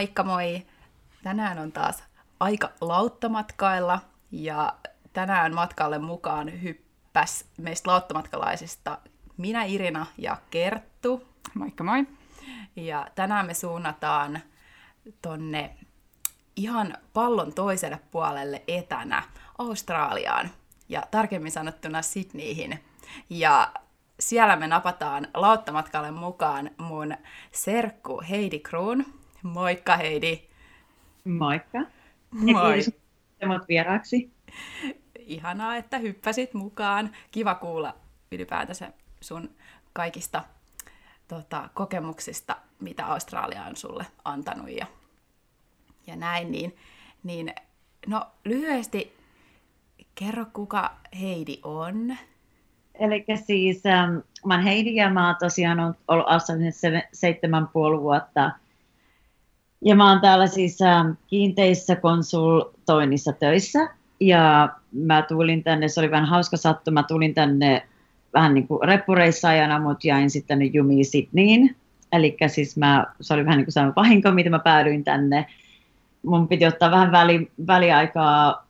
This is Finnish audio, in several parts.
Moikka moi! Tänään on taas aika lauttamatkailla ja tänään matkalle mukaan hyppäs meistä lauttamatkalaisista minä Irina ja Kerttu. Moikka moi! Ja tänään me suunnataan tonne ihan pallon toiselle puolelle etänä Australiaan ja tarkemmin sanottuna Sydneyhin. Ja siellä me napataan lauttamatkalle mukaan mun serkku Heidi Kruun. Moikka Heidi! Moikka! Moi! Ja vieraaksi. Ihanaa, että hyppäsit mukaan. Kiva kuulla ylipäätänsä sun kaikista tota, kokemuksista, mitä Australia on sulle antanut ja, ja näin. Niin, niin, no lyhyesti kerro, kuka Heidi on. Eli siis ähm, mä oon Heidi ja mä oon tosiaan ollut Australiassa seitsemän puoli vuotta. Ja mä oon täällä siis ähm, kiinteissä konsultoinnissa töissä. Ja mä tulin tänne, se oli vähän hauska sattuma, mä tulin tänne vähän niin kuin reppureissaajana, mutta jäin sitten tänne jumiin Sydneyin. Eli siis mä, se oli vähän niin kuin vahinko, mitä mä päädyin tänne. Mun piti ottaa vähän väli, väliaikaa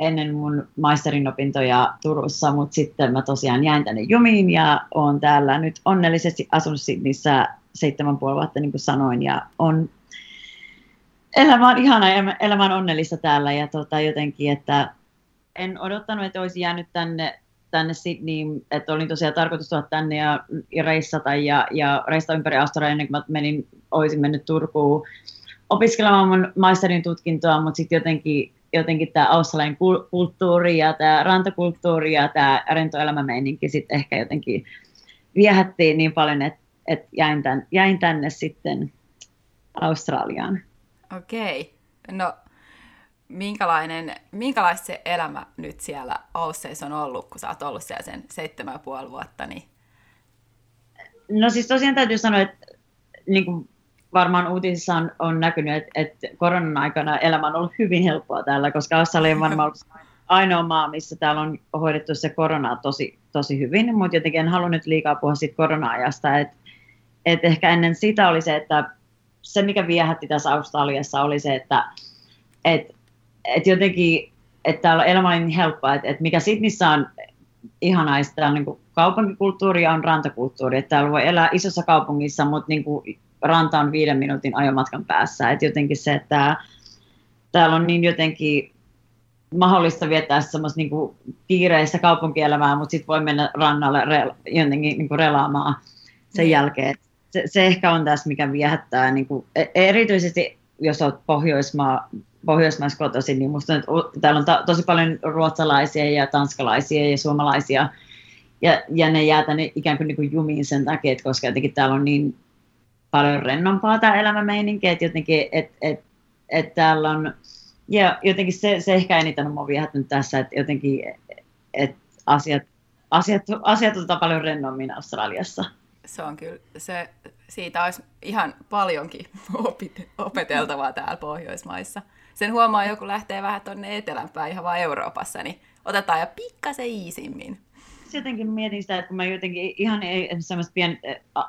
ennen mun maisterin opintoja Turussa, mutta sitten mä tosiaan jäin tänne jumiin ja olen täällä nyt onnellisesti asunut Sydneyssä seitsemän puoli vuotta, niin kuin sanoin, ja on elämä on ihana ja elämä on onnellista täällä ja tota, jotenkin, että en odottanut, että olisi jäänyt tänne, tänne Sydneyin, että olin tosiaan tarkoitus tulla tänne ja, ja reissata ja, ja reissata ympäri Australiaa ennen kuin mä menin, olisin mennyt Turkuun opiskelemaan mun maisterin tutkintoa, mutta sitten jotenkin jotenkin tämä australian kulttuuri ja tämä rantakulttuuri ja tämä rento elämämeininki sitten ehkä jotenkin viehättiin niin paljon, että, että jäin, tän, jäin tänne sitten Australiaan. Okei. No minkälainen, minkälaista se elämä nyt siellä Ausseissa on ollut, kun sä oot ollut siellä sen seitsemän puoli vuotta? Niin... No siis tosiaan täytyy sanoa, että niin kuin varmaan uutisissa on, on näkynyt, että, että koronan aikana elämä on ollut hyvin helppoa täällä, koska Australia on varmaan ollut ainoa maa, missä täällä on hoidettu se korona tosi, tosi hyvin, mutta jotenkin en halunnut liikaa puhua siitä korona-ajasta, että et ehkä ennen sitä oli se, että se mikä viehätti tässä Australiassa oli se, että et, et jotenkin, että täällä elämä oli niin helppoa, että, että mikä Sydneyssä on ihanaa, että täällä on niin kaupunkikulttuuri ja on rantakulttuuri, että täällä voi elää isossa kaupungissa, mutta niin kuin ranta on viiden minuutin ajomatkan päässä. Et jotenkin se, että täällä on niin jotenkin mahdollista viettää semmoista niin kiireistä kaupunkielämää, mutta sitten voi mennä rannalle re, jotenkin niin kuin relaamaan sen mm. jälkeen. Se, se ehkä on tässä, mikä viehättää, niin kuin, e, erityisesti jos olet Pohjoismaa, Pohjoismaissa kotoisin, niin musta että täällä on ta, tosi paljon ruotsalaisia ja tanskalaisia ja suomalaisia, ja, ja ne jää tänne ikään kuin, niin kuin jumiin sen takia, että koska jotenkin täällä on niin paljon rennompaa tämä elämämeininki, että jotenkin, että et, et täällä on, ja jotenkin se, se ehkä eniten on mua viehättänyt tässä, että jotenkin, että asiat, asiat, asiat otetaan paljon rennommin Australiassa. Se on kyllä, se, siitä olisi ihan paljonkin opit, opeteltavaa täällä Pohjoismaissa. Sen huomaa joku lähtee vähän tuonne etelämpään, ihan vaan Euroopassa, niin otetaan jo pikkasen iisimmin jotenkin mietin sitä, että kun mä jotenkin ihan semmoiset pienet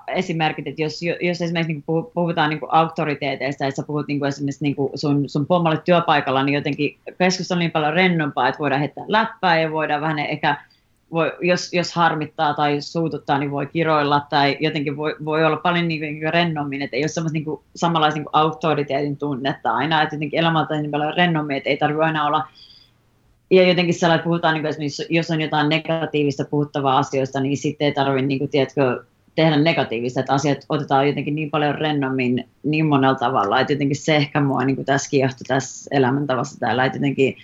esimerkit, että jos, jos esimerkiksi niin puhutaan niin auktoriteeteista, että sä puhut niin esimerkiksi niin sun, sun pomolle työpaikalla, niin jotenkin keskustelu on niin paljon rennompaa, että voidaan heittää läppää ja voidaan vähän ehkä, voi, jos, jos harmittaa tai suututtaa, niin voi kiroilla tai jotenkin voi, voi olla paljon niin kuin, niin kuin rennommin, että ei ole semmoista niin samanlaista niin auktoriteetin tunnetta aina, että jotenkin elämältä on niin paljon rennommin, että ei tarvitse aina olla ja jotenkin sellainen, että puhutaan, niin kuin jos on jotain negatiivista puhuttavaa asioista, niin sitten ei tarvitse, niin kuin, tiedätkö, tehdä negatiivista, että asiat otetaan jotenkin niin paljon rennommin niin monella tavalla, että jotenkin se ehkä mua niin kuin tässä kiehtoi tässä elämäntavassa täällä, että jotenkin,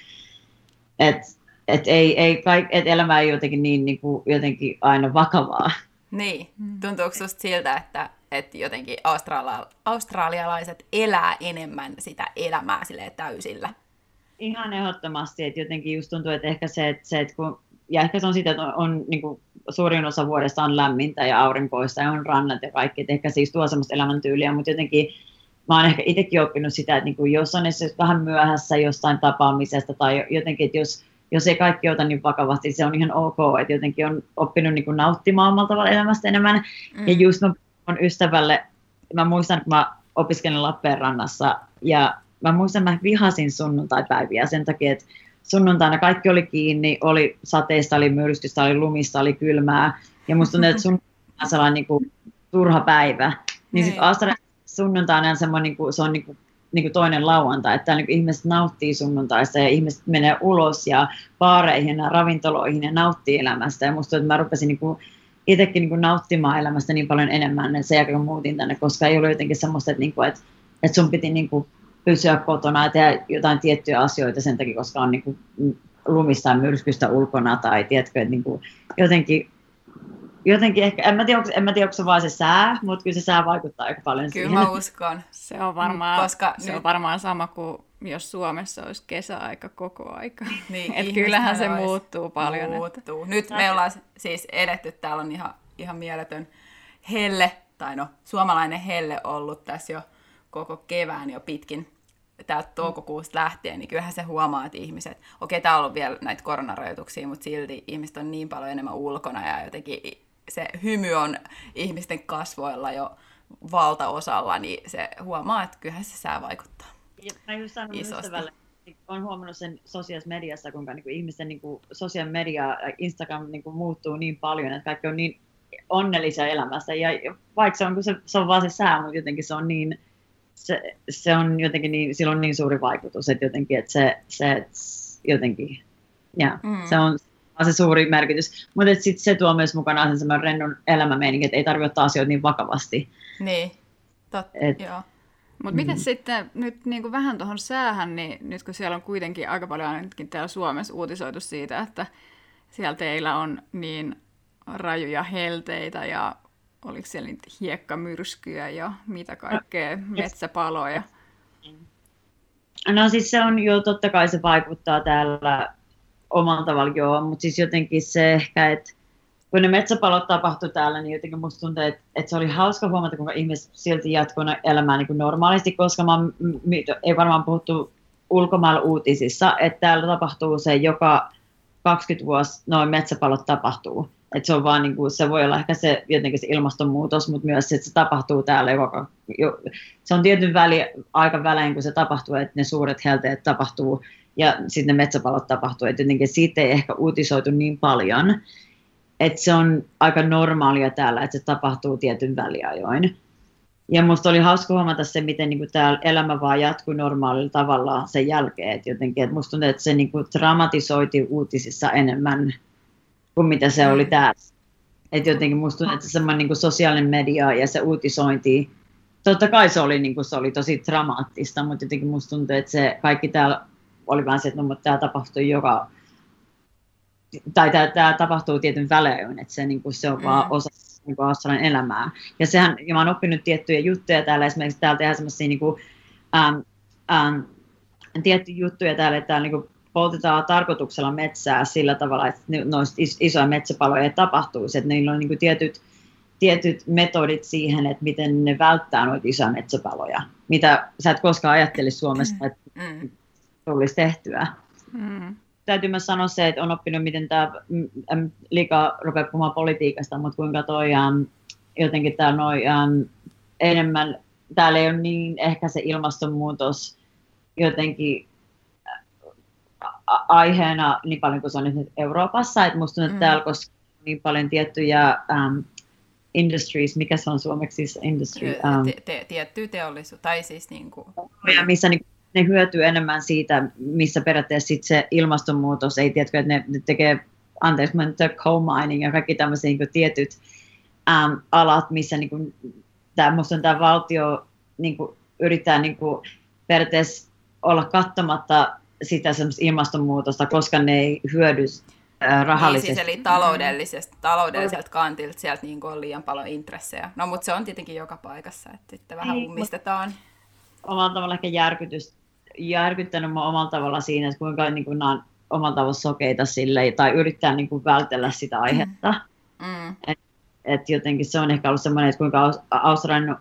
että et ei, ei, kaik, et elämä ei jotenkin niin, niin kuin, jotenkin aina vakavaa. Niin, tuntuuko susta siltä, että, että jotenkin australia, australialaiset elää enemmän sitä elämää sille täysillä? ihan ehdottomasti, että jotenkin just tuntuu, että ehkä se, että, se, että kun, ja ehkä se on sitä, että on, on niin kuin, suurin osa vuodesta on lämmintä ja aurinkoista ja on rannat ja kaikki, että ehkä siis tuo semmoista elämäntyyliä, mutta jotenkin mä oon ehkä itsekin oppinut sitä, että niin kuin, jos on vähän myöhässä jostain tapaamisesta tai jotenkin, että jos, jos ei kaikki ota niin vakavasti, se on ihan ok, että jotenkin on oppinut niin kuin, nauttimaan omalla tavalla elämästä enemmän. Mm. Ja just mä on ystävälle, mä muistan, kun mä opiskelin Lappeenrannassa ja mä muistan, mä vihasin sunnuntaipäiviä sen takia, että sunnuntaina kaikki oli kiinni, oli sateista, oli myrskystä, oli lumista, oli kylmää. Ja musta tuntuu, että sunnuntaina sellainen niin kuin, turha päivä. Niin sitten Australiassa sunnuntaina on semmoinen, niin kuin, se on niin kuin, niin kuin toinen lauantai, että niin ihmiset nauttii sunnuntaista ja ihmiset menee ulos ja baareihin ja ravintoloihin ja nauttii elämästä. Ja musta että mä rupesin niin kuin, itsekin niin kuin nauttimaan elämästä niin paljon enemmän sen jälkeen, kun muutin tänne, koska ei ollut jotenkin semmoista, että, niin kuin, että, että sun piti niin kuin pysyä kotona ja tehdä jotain tiettyjä asioita sen takia, koska on niin kuin lumista ja myrskystä ulkona tai tiedätkö, että niin kuin jotenkin jotenkin ehkä, en mä tiedä, onko, en mä tiedä, onko se vaan se sää, mutta kyllä se sää vaikuttaa aika paljon kyllä siihen. Kyllä mä uskon. Se on varmaan, koska se nyt... on varmaan sama kuin jos Suomessa olisi kesäaika koko aika. Niin, Et kyllähän se muuttuu paljon. Muuttuu. Nyt me ollaan siis edetty, täällä on ihan, ihan mieletön helle, tai no suomalainen helle ollut tässä jo koko kevään jo pitkin täältä toukokuusta lähtien, niin kyllähän se huomaa, että ihmiset, okei, täällä on ollut vielä näitä koronarajoituksia, mutta silti ihmiset on niin paljon enemmän ulkona ja jotenkin se hymy on ihmisten kasvoilla jo valtaosalla, niin se huomaa, että kyllähän se sää vaikuttaa. Ja mä just sanon ystävälle, olen huomannut sen sosiaalisessa mediassa, kuinka niin kuin ihmisten niin kuin sosiaalinen media, Instagram niin kuin muuttuu niin paljon, että kaikki on niin onnellisia elämässä. Ja vaikka se on, se, se on vaan se sää, mutta jotenkin se on niin, se, se on jotenkin niin, sillä on niin suuri vaikutus, että jotenkin, että se, se jotenkin, ja, mm. se on se suuri merkitys. Mutta sitten se tuo myös mukanaan sen semmoinen rennon elämämeininki, että ei tarvitse ottaa asioita niin vakavasti. Niin, totta, joo. Mutta miten mm. sitten nyt niin kuin vähän tuohon säähän, niin nyt kun siellä on kuitenkin aika paljon ainakin täällä Suomessa uutisoitu siitä, että siellä teillä on niin rajuja helteitä ja oliko siellä niitä hiekkamyrskyjä ja mitä kaikkea, metsäpaloja? No siis se on jo, totta kai se vaikuttaa täällä omalla tavalla joo, mutta siis jotenkin se ehkä, että kun ne metsäpalot tapahtui täällä, niin jotenkin musta tuntuu, että, että se oli hauska huomata, kuinka ihmiset silti jatkoi elämää niin kuin normaalisti, koska mä, ei varmaan puhuttu ulkomailla uutisissa, että täällä tapahtuu se joka 20 vuosi noin metsäpalot tapahtuu. Että se on vaan niin kuin, se voi olla ehkä se jotenkin se ilmastonmuutos, mutta myös se, että se tapahtuu täällä joka, jo, se on tietyn väli, aika välein, kun se tapahtuu, että ne suuret helteet tapahtuu ja sitten ne metsäpalot tapahtuu. Että jotenkin siitä ei ehkä uutisoitu niin paljon, että se on aika normaalia täällä, että se tapahtuu tietyn väliajoin. Ja musta oli hauska huomata se, miten niin tämä elämä vaan jatkuu normaalilla tavalla sen jälkeen. Et jotenkin, että musta tuntuu, että se niin kuin dramatisoiti uutisissa enemmän kuin mitä se oli täällä. Että jotenkin musta tuntuu, että semmoinen niin sosiaalinen media ja se uutisointi, totta kai se oli, niin kuin, se oli tosi dramaattista, mutta jotenkin musta tuntuu, että se kaikki täällä oli vaan se, että no, mutta tämä tapahtui joka, tai tämä, tämä tapahtuu tietyn välein, että se, niin kuin, se on mm. vaan osa niin kuin Australian elämää. Ja, sehän, ja mä oon oppinut tiettyjä juttuja täällä, esimerkiksi täällä tehdään semmoisia niin kuin, ähm, ähm, tiettyjä juttuja täällä, että täällä niin kuin, poltetaan tarkoituksella metsää sillä tavalla, että noista isoja metsäpaloja tapahtuu, että niillä on niin kuin, tietyt, tietyt metodit siihen, että miten ne välttää noita isoja metsäpaloja, mitä sä et koskaan ajattelisi Suomessa, että mm tulisi tehtyä. Mm. Täytyy myös sanoa se, että on oppinut, miten tämä, liikaa rupeaa puhumaan politiikasta, mutta kuinka toi um, jotenkin tämä noin um, enemmän, täällä ei ole niin ehkä se ilmastonmuutos jotenkin aiheena niin paljon kuin se on nyt Euroopassa, että musta tuntuu, että mm. täällä koska niin paljon tiettyjä um, industries, mikä se on suomeksi siis industry? Um, te, te, tiettyä teollisuutta, tai siis niin kuin... missä niin ne hyötyy enemmän siitä, missä periaatteessa sit se ilmastonmuutos ei, tiedätkö, että ne, ne tekee, anteeksi, mä coal mining ja kaikki tämmöiset niin tietyt äm, alat, missä niin kuin, tämä, musta on tämä valtio niin kuin, yrittää niin kuin, periaatteessa olla katsomatta sitä ilmastonmuutosta, koska ne ei hyödy rahallisesti. Niin, siis eli taloudellisesta, taloudelliselta kantilta sieltä niin on liian paljon intressejä. No, mutta se on tietenkin joka paikassa, että sitten vähän niin, ummistetaan. Omalla tavalla ehkä järkytys, järkyttänyt mua omalla tavalla siinä, että kuinka niin kuin, nämä on omalla tavalla sokeita sille, tai yrittää niin kuin, vältellä sitä aihetta. Mm. Et, et jotenkin se on ehkä ollut semmoinen, että kuinka Australian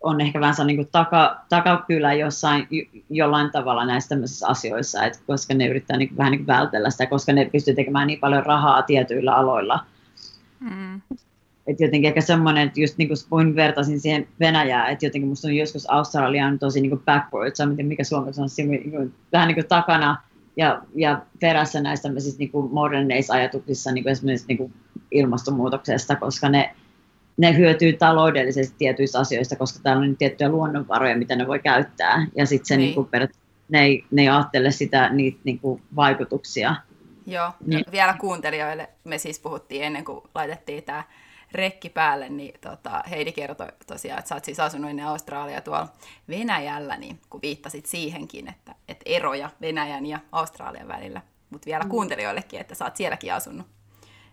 on ehkä vähän niin kuin taka, takakylä jossain, jollain tavalla näissä tämmöisissä asioissa, että koska ne yrittää niin kuin, vähän niin kuin vältellä sitä, koska ne pystyy tekemään niin paljon rahaa tietyillä aloilla. Mm. Että jotenkin ehkä semmoinen, että just niin kuin vertaisin siihen Venäjään, että jotenkin musta on joskus Australia on tosi niin kuin backwards, miten mikä Suomessa on niin kuin, vähän niin kuin takana ja, ja perässä näistä niin kuin moderneissa ajatuksissa niin kuin esimerkiksi niin kuin ilmastonmuutoksesta, koska ne, ne hyötyy taloudellisesti tietyistä asioista, koska täällä on tiettyjä luonnonvaroja, mitä ne voi käyttää. Ja sitten se niin. Niin kuin, ne, ei, ne ei ajattele sitä, niitä niin kuin, vaikutuksia. Joo, niin. vielä kuuntelijoille me siis puhuttiin ennen kuin laitettiin tämä rekki päälle, niin tota, Heidi kertoi tosiaan, että sä oot siis asunut ennen Australia tuolla Venäjällä, niin kun viittasit siihenkin, että, että eroja Venäjän ja Australian välillä, mutta vielä mm. kuuntelijoillekin, että sä oot sielläkin asunut.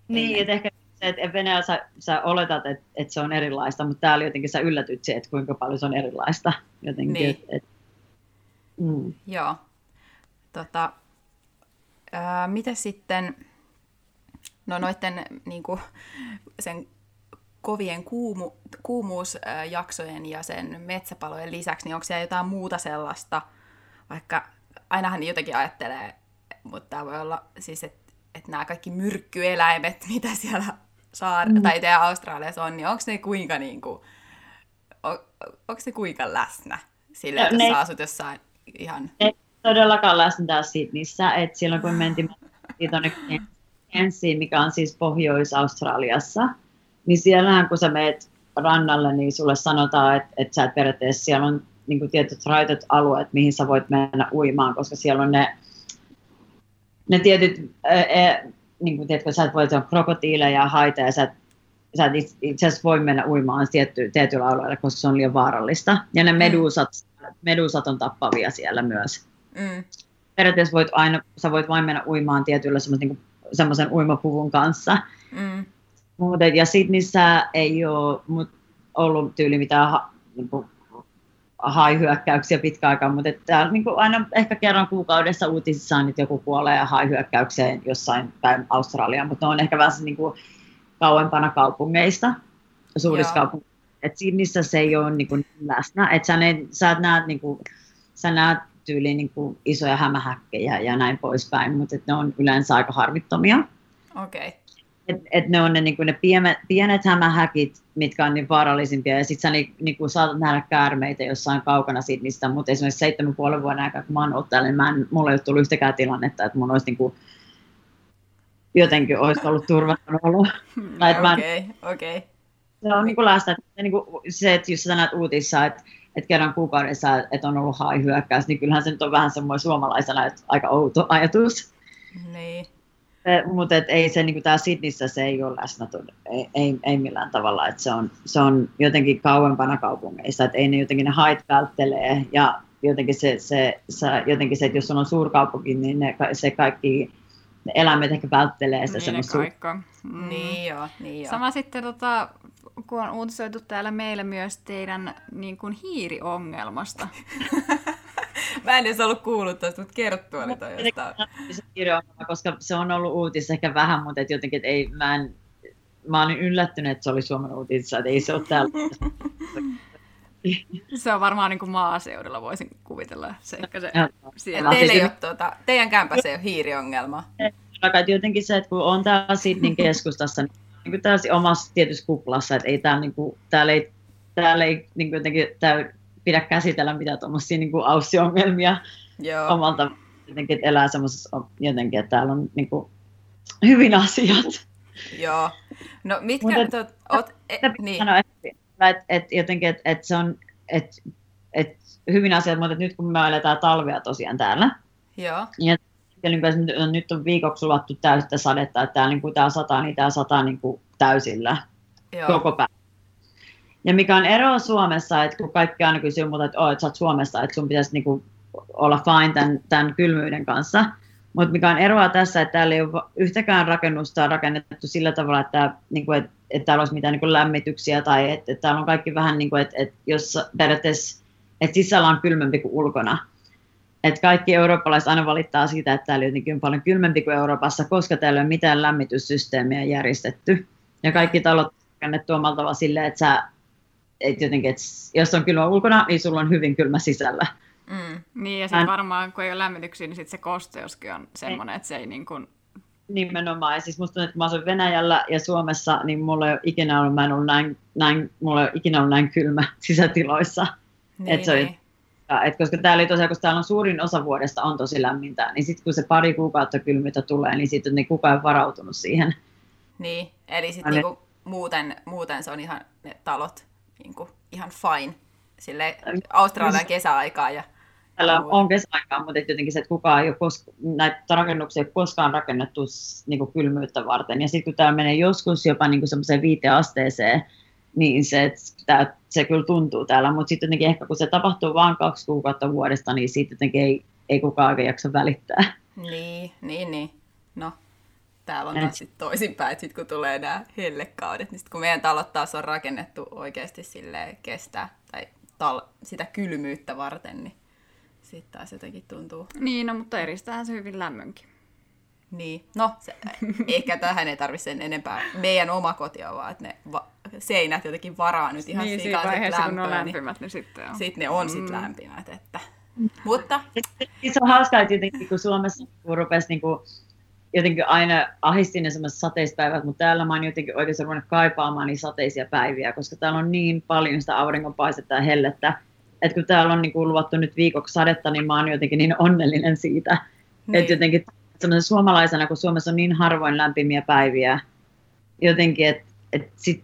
Niin, että ehkä se, että Venäjällä sä, sä oletat, että, että se on erilaista, mutta täällä jotenkin sä yllätyt se, että kuinka paljon se on erilaista. Jotenkin, niin. et, et, mm. Joo. Tota, ää, miten sitten, no noiden niin kuin, sen kovien kuumu, kuumuusjaksojen ja sen metsäpalojen lisäksi, niin onko siellä jotain muuta sellaista, vaikka ainahan jotenkin ajattelee, mutta tämä voi olla siis, että että nämä kaikki myrkkyeläimet, mitä siellä saar- mm. tai teidän Australiassa on, niin onko ne kuinka niin kuin, on, onko ne kuinka läsnä sillä, että ne, sä asut jossain ihan... Ne todellakaan läsnä Sydneyssä, että silloin kun mentiin tuonne Kensiin, mikä on siis Pohjois-Australiassa, niin siellähän kun sä meet rannalle, niin sulle sanotaan, että, että sä et periaatteessa, siellä on niin kuin tietyt raitot alueet, mihin sä voit mennä uimaan, koska siellä on ne, ne tietyt, ää, niin kuin tiedätkö, sä et voi olla krokotiileja ja haita, ja sä et, sä et itse asiassa voi mennä uimaan tietty, tietyllä alueella, koska se on liian vaarallista. Ja ne mm. medusat, medusat on tappavia siellä myös. Mm. Periaatteessa voit aina, sä voit vain mennä uimaan tietyllä semmoisen niin uimapuvun kanssa. Mm. Muuten, ja Sydneyssä ei ole mut, ollut tyyli mitään ha, niin kuin, haihyökkäyksiä pitkä aikaa, mutta että, niin kuin aina ehkä kerran kuukaudessa uutisissa on, että joku kuolee haihyökkäykseen jossain päin Australiaan, mutta ne on ehkä vähän niin kuin kauempana kaupungeista, suurissa kaupungeissa. Et Sydneyssä se ei ole niin kuin läsnä, että sä, ne, sä näet, niin kuin, sä näet tyyliin niin kuin isoja hämähäkkejä ja näin poispäin, mutta ne on yleensä aika harvittomia. Okei. Okay et, et ne on ne, niin ne pienet, pienet hämähäkit, mitkä on niin vaarallisimpia, ja sitten sä niin, niin kuin saatat nähdä käärmeitä jossain kaukana Sidnistä, mutta esimerkiksi seitsemän puolen vuoden aikana, kun mä oon ollut täällä, niin mä en, mulla ei ole tullut yhtäkään tilannetta, että mun olisi niin kuin, jotenkin olisi ollut turvaton olo. Okei, okei. Okay, Se on niin kuin lästä, että, niin kuin, se, että jos sä näet uutissa, että että kerran kuukaudessa, että on ollut hyökkäys, niin kyllähän se nyt on vähän semmoinen suomalaisena, että aika outo ajatus. Niin mutta ei se, niin täällä Sydneyssä se ei ole läsnä, ei, ei, ei millään tavalla, että se on, se on jotenkin kauempana kaupungeissa, että ei ne jotenkin ne hait välttelee ja jotenkin se, se, se, jotenkin se, että jos on suurkaupunki, niin ne, se kaikki ne eläimet ehkä välttelee sitä niin semmoista. Mm. Niin joo, niin joo. Sama sitten, tota, kun on uutisoitu täällä meillä myös teidän niin kuin hiiriongelmasta. Mä en edes ollut kuullut tästä, mutta kerrottua oli toi jostain. koska se on ollut uutis ehkä vähän, mutta et jotenkin, että ei, mä en, mä olin yllättynyt, että se oli Suomen uutisissa, että ei se ole täällä. Se on varmaan niin kuin maaseudulla, voisin kuvitella. Se ehkä se siellä. Teillä ei ole, tuota, teidän kämpässä ei ole hiiriongelma. Jotenkin se, että kun on täällä Sydneyn keskustassa, niin, niin kuin täysin omassa tietyssä kuplassa, että ei täällä, niin kuin, täällä ei, täällä ei niin kuin jotenkin täällä pidä käsitellä mitään tuommoisia niin kuin aussiongelmia Joo. omalta jotenkin, että elää semmoisessa jotenkin, että täällä on niin kuin, hyvin asiat. Joo. No mitkä... Mutta, tot, ot, e, niin. sanoa, että, että, että jotenkin, että, että se on että, että hyvin asiat, mutta että nyt kun me eletään talvea tosiaan täällä, Joo. ja niin nyt on viikoksi luvattu täystä sadetta, että täällä, niin kuin, täällä sataa, niin täällä sataa niin kuin täysillä Joo. koko päivä. Ja mikä on ero Suomessa, että kun kaikki aina kysyy multa, että, oh, että sä oot Suomesta, että sun pitäisi niinku olla fine tämän, tämän kylmyyden kanssa. Mutta mikä on eroa tässä, että täällä ei ole yhtäkään rakennusta rakennettu sillä tavalla, että, niin kuin, että, että täällä olisi mitään niin kuin lämmityksiä tai että, että täällä on kaikki vähän niin kuin, että, että jos periaatteessa että sisällä on kylmempi kuin ulkona. Että kaikki eurooppalaiset aina valittaa siitä, että täällä jotenkin on paljon kylmempi kuin Euroopassa, koska täällä ei ole mitään lämmityssysteemiä järjestetty. Ja kaikki talot rakennettu omalla tavalla silleen, että sä et jotenkin, että jos on kylmä ulkona, niin sulla on hyvin kylmä sisällä. Mm. Niin, ja sitten varmaan kun ei ole lämmityksiä, niin sit se kosteuskin on semmoinen, että se ei niin kuin Nimenomaan. Ja siis musta tuntuu, että mä asuin Venäjällä ja Suomessa, niin mulla ei ole ikinä ollut, mä en ollut näin, näin, mulla ei ole ikinä ollut näin kylmä sisätiloissa. Niin, Et se oli- niin. Ja Et koska täällä, tosiaan, kun täällä on suurin osa vuodesta on tosi lämmintä, niin sitten kun se pari kuukautta kylmyyttä tulee, niin sitten niin kukaan ei varautunut siihen. niin. Eli sitten niinku muuten, muuten se on ihan ne talot niinku ihan fine. Sille Australian kesäaikaa ja Täällä on kesäaikaa, mutta jotenkin se, että kukaan ei ole kos- näitä rakennuksia ei ole koskaan rakennettu niin kuin kylmyyttä varten. Ja sitten kun täällä menee joskus jopa niin kuin semmoiseen viiteasteeseen, niin se, että tää, se kyllä tuntuu täällä. Mutta sitten jotenkin ehkä kun se tapahtuu vain kaksi kuukautta vuodesta, niin siitä jotenkin ei, ei kukaan oikein jaksa välittää. Niin, niin, niin. No, täällä on taas sit toisinpäin, että sit kun tulee nämä hellekaudet, niin sit kun meidän talot taas on rakennettu oikeasti sille kestää, tai tal- sitä kylmyyttä varten, niin sitten taas jotenkin tuntuu. Niin, no, mutta eristäähän se hyvin lämmönkin. Niin, no, se, ehkä tähän ei tarvitse sen enempää meidän oma koti on vaan, että ne va- seinät jotenkin varaa nyt ihan niin, siinä vaiheessa, kun ne on lämpöä, niin lämpimät, niin sitten on. sitten ne on sit lämpimät. Että. Mutta Sitten se on hauskaa, että jotenkin kun Suomessa kun rupesi niin kuin, jotenkin aina ahisti ne semmoiset sateispäivät, mutta täällä mä oon jotenkin oikeasti ruvennut kaipaamaan niitä sateisia päiviä, koska täällä on niin paljon sitä auringonpaistetta ja hellettä, että kun täällä on niin kuin luvattu nyt viikoksi sadetta, niin mä oon jotenkin niin onnellinen siitä, niin, että jotenkin semmoisen suomalaisena, kun Suomessa on niin harvoin lämpimiä päiviä, jotenkin, että et sit,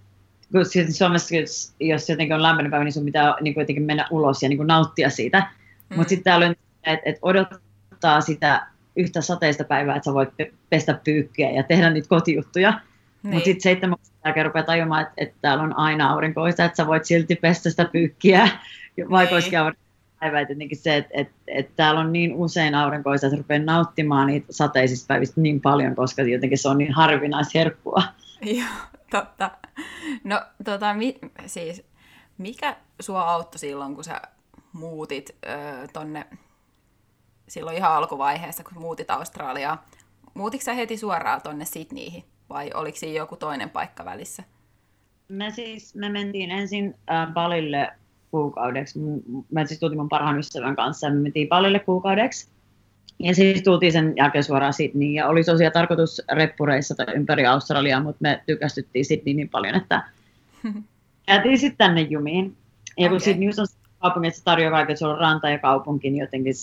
kun Suomessa, jos, jos jotenkin on lämpöinen päivä, niin sun pitää niin kuin jotenkin mennä ulos ja niin kuin nauttia siitä. Mm. Mutta sitten täällä on, että et odottaa sitä yhtä sateista päivää, että sä voit pe- pestä pyykkiä ja tehdä niitä kotijuttuja. Niin. Mutta sitten seitsemän jälkeen rupeaa tajumaan, että, että täällä on aina aurinkoista, että sä voit silti pestä sitä pyykkiä, vaikka Niin. olisikin aurinkoista päivä. Et jotenkin se, että, että, että täällä on niin usein aurinkoista, että rupeaa nauttimaan niitä sateisista päivistä niin paljon, koska jotenkin se on niin harvinaisherkkua. Joo, totta. No, tota, mi, siis, mikä sua auttoi silloin, kun sä muutit ö, tonne, silloin ihan alkuvaiheessa, kun muutit Australiaan? Muutitko sä heti suoraan tonne Sydneyhin, vai oliko siinä joku toinen paikka välissä? Me siis, me mentiin ensin äh, Balille kuukaudeksi. M- Me siis tultiin mun parhaan ystävän kanssa ja me mentiin Balille kuukaudeksi. Ja siis tultiin sen jälkeen suoraan Sydney ja oli tosiaan tarkoitus reppureissa tai ympäri Australiaa, mutta me tykästyttiin Sydney niin paljon, että jäätiin sitten tänne jumiin. Ja kun Okei. Sydney on kaupunki, että se tarjoaa kaiken, että se on ranta ja kaupunki, niin jotenkin,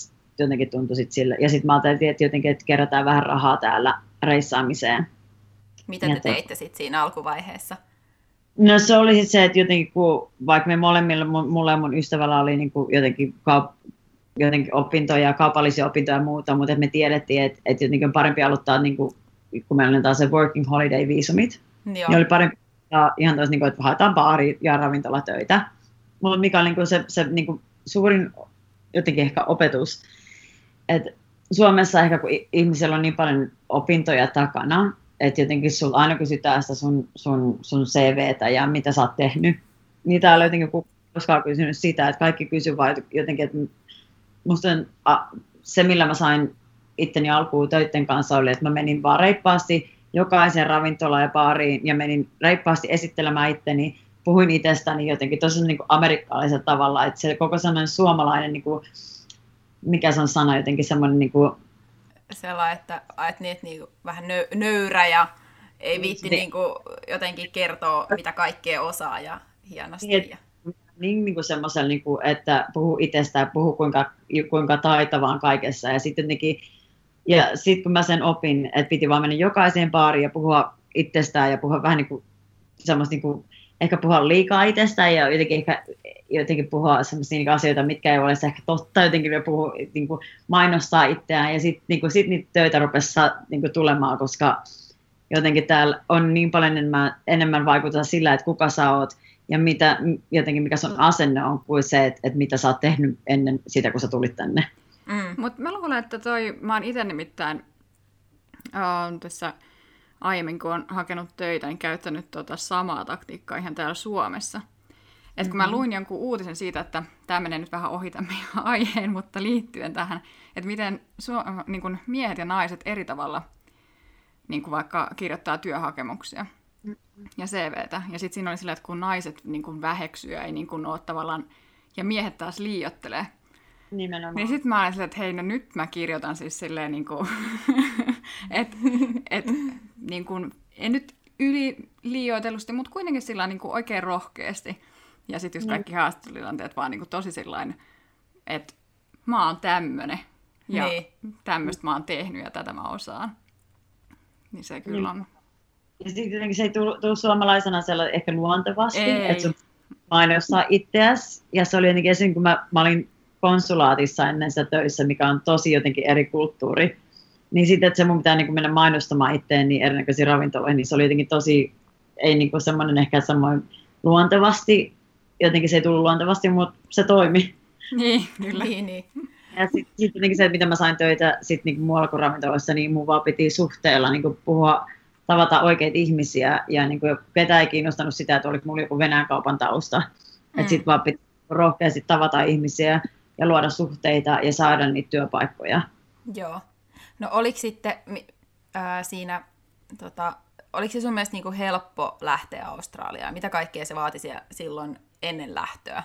jotenkin tuntui sit sille. Ja sitten mä ajattelin, että jotenkin, että kerätään vähän rahaa täällä reissaamiseen. Mitä Ja te teitte sitten siinä alkuvaiheessa? No se oli sit se, että jotenkin kun, vaikka me molemmilla, mulla ja mun ystävällä oli niin kuin jotenkin, kaup- jotenkin opintoja, kaupallisia opintoja ja muuta, mutta me tiedettiin, että, että jotenkin on parempi aloittaa, niin kuin, kun meillä on taas se working holiday viisumit, Joo. niin oli parempi ihan taas, niin kuin, että haetaan baari- ja ravintolatöitä. Mutta mikä oli niin kuin se, se niin kuin suurin jotenkin ehkä opetus, että Suomessa ehkä kun ihmisellä on niin paljon opintoja takana, että jotenkin sulla aina kysytään sitä sun, sun, sun CVtä ja mitä sä oot tehnyt. Niin täällä jotenkin koskaan kysynyt sitä, että kaikki kysyy vaan jotenkin, että musta se millä mä sain itteni alkuun töiden kanssa oli, että mä menin vaan reippaasti jokaisen ravintolaan ja baariin ja menin reippaasti esittelemään itteni, puhuin itsestäni jotenkin tosi niin kuin amerikkalaisella tavalla, että se koko sellainen suomalainen, niin kuin, mikä se on sana, jotenkin semmoinen niin kuin, Sellainen, että, että niin, niin vähän nö, nöyrä ja ei viitti Niin. niin kuin, jotenkin kertoa, mitä kaikkea osaa ja hienosti. Niin, Ja, niin, niin kuin semmoisella, niin kuin, että puhu itsestään, puhu kuinka, kuinka taitavaan kaikessa. Ja sitten jotenkin, ja sitten kun mä sen opin, että piti vaan mennä jokaiseen baariin ja puhua itsestään ja puhua vähän niin kuin, semmoista niin kuin, ehkä puhua liikaa itsestään ja jotenkin, ehkä, jotenkin puhua semmoisia niin asioita, mitkä ei ole ehkä totta, jotenkin vielä puhua, niin kuin mainostaa itseään ja sitten niin kuin, sit niitä töitä rupesi niin kuin tulemaan, koska jotenkin täällä on niin paljon enemmän, enemmän vaikutusta sillä, että kuka sä oot ja mitä, jotenkin mikä sun asenne on kuin se, että, että mitä sä oot tehnyt ennen sitä, kun sä tulit tänne. mm, Mutta mä luulen, että toi, mä oon itse nimittäin uh, tässä aiemmin, kun on hakenut töitä, niin käyttänyt tota samaa taktiikkaa ihan täällä Suomessa. Et kun mä luin jonkun uutisen siitä, että tämä menee nyt vähän ohi tämän meidän aiheen, mutta liittyen tähän, että miten su- niin kun miehet ja naiset eri tavalla niin kuin vaikka kirjoittaa työhakemuksia ja CVtä. Ja sitten siinä oli sillä, että kun naiset niin kuin väheksyy ja ei niin kuin ole tavallaan, ja miehet taas liiottelee, Nimenomaan. Niin sit mä olin silleen, että hei, no nyt mä kirjoitan siis silleen niin kuin, että et, niin kuin, en nyt yli liioitellusti, mutta kuitenkin sillä niin kuin oikein rohkeasti. Ja sitten just kaikki haastattelutilanteet vaan niin kuin tosi sillain, että mä oon tämmönen. Ja Niin. tämmöistä mä oon tehnyt ja tätä mä osaan. Niin se kyllä on. Ja sitten jotenkin se ei tullut suomalaisena siellä ehkä luontevasti, Ei. että sun mainostaa itseäsi. Ja se oli jotenkin esim. kun mä, mä olin konsulaatissa ennen sitä töissä, mikä on tosi jotenkin eri kulttuuri. Niin sitten, että se mun pitää niin mennä mainostamaan itteen niin erinäköisiin ravintoloihin, niin se oli jotenkin tosi, ei niin semmoinen ehkä samoin luontevasti, jotenkin se ei tullut luontevasti, mutta se toimi. Niin, kyllä. Niin, niin. Ja sitten sit jotenkin se, että mitä mä sain töitä sit niinku muualla kuin ravintoloissa, niin mun vaan piti suhteella niinku puhua, tavata oikeita ihmisiä. Ja niinku ketä ei kiinnostanut sitä, että oliko mulla joku Venäjän kaupan tausta. Mm. Että sitten vaan piti rohkeasti tavata ihmisiä ja luoda suhteita ja saada niitä työpaikkoja. Joo. No oliko sitten ää, siinä, tota, oliko se sun mielestä niinku helppo lähteä Australiaan? Mitä kaikkea se vaati siellä silloin ennen lähtöä?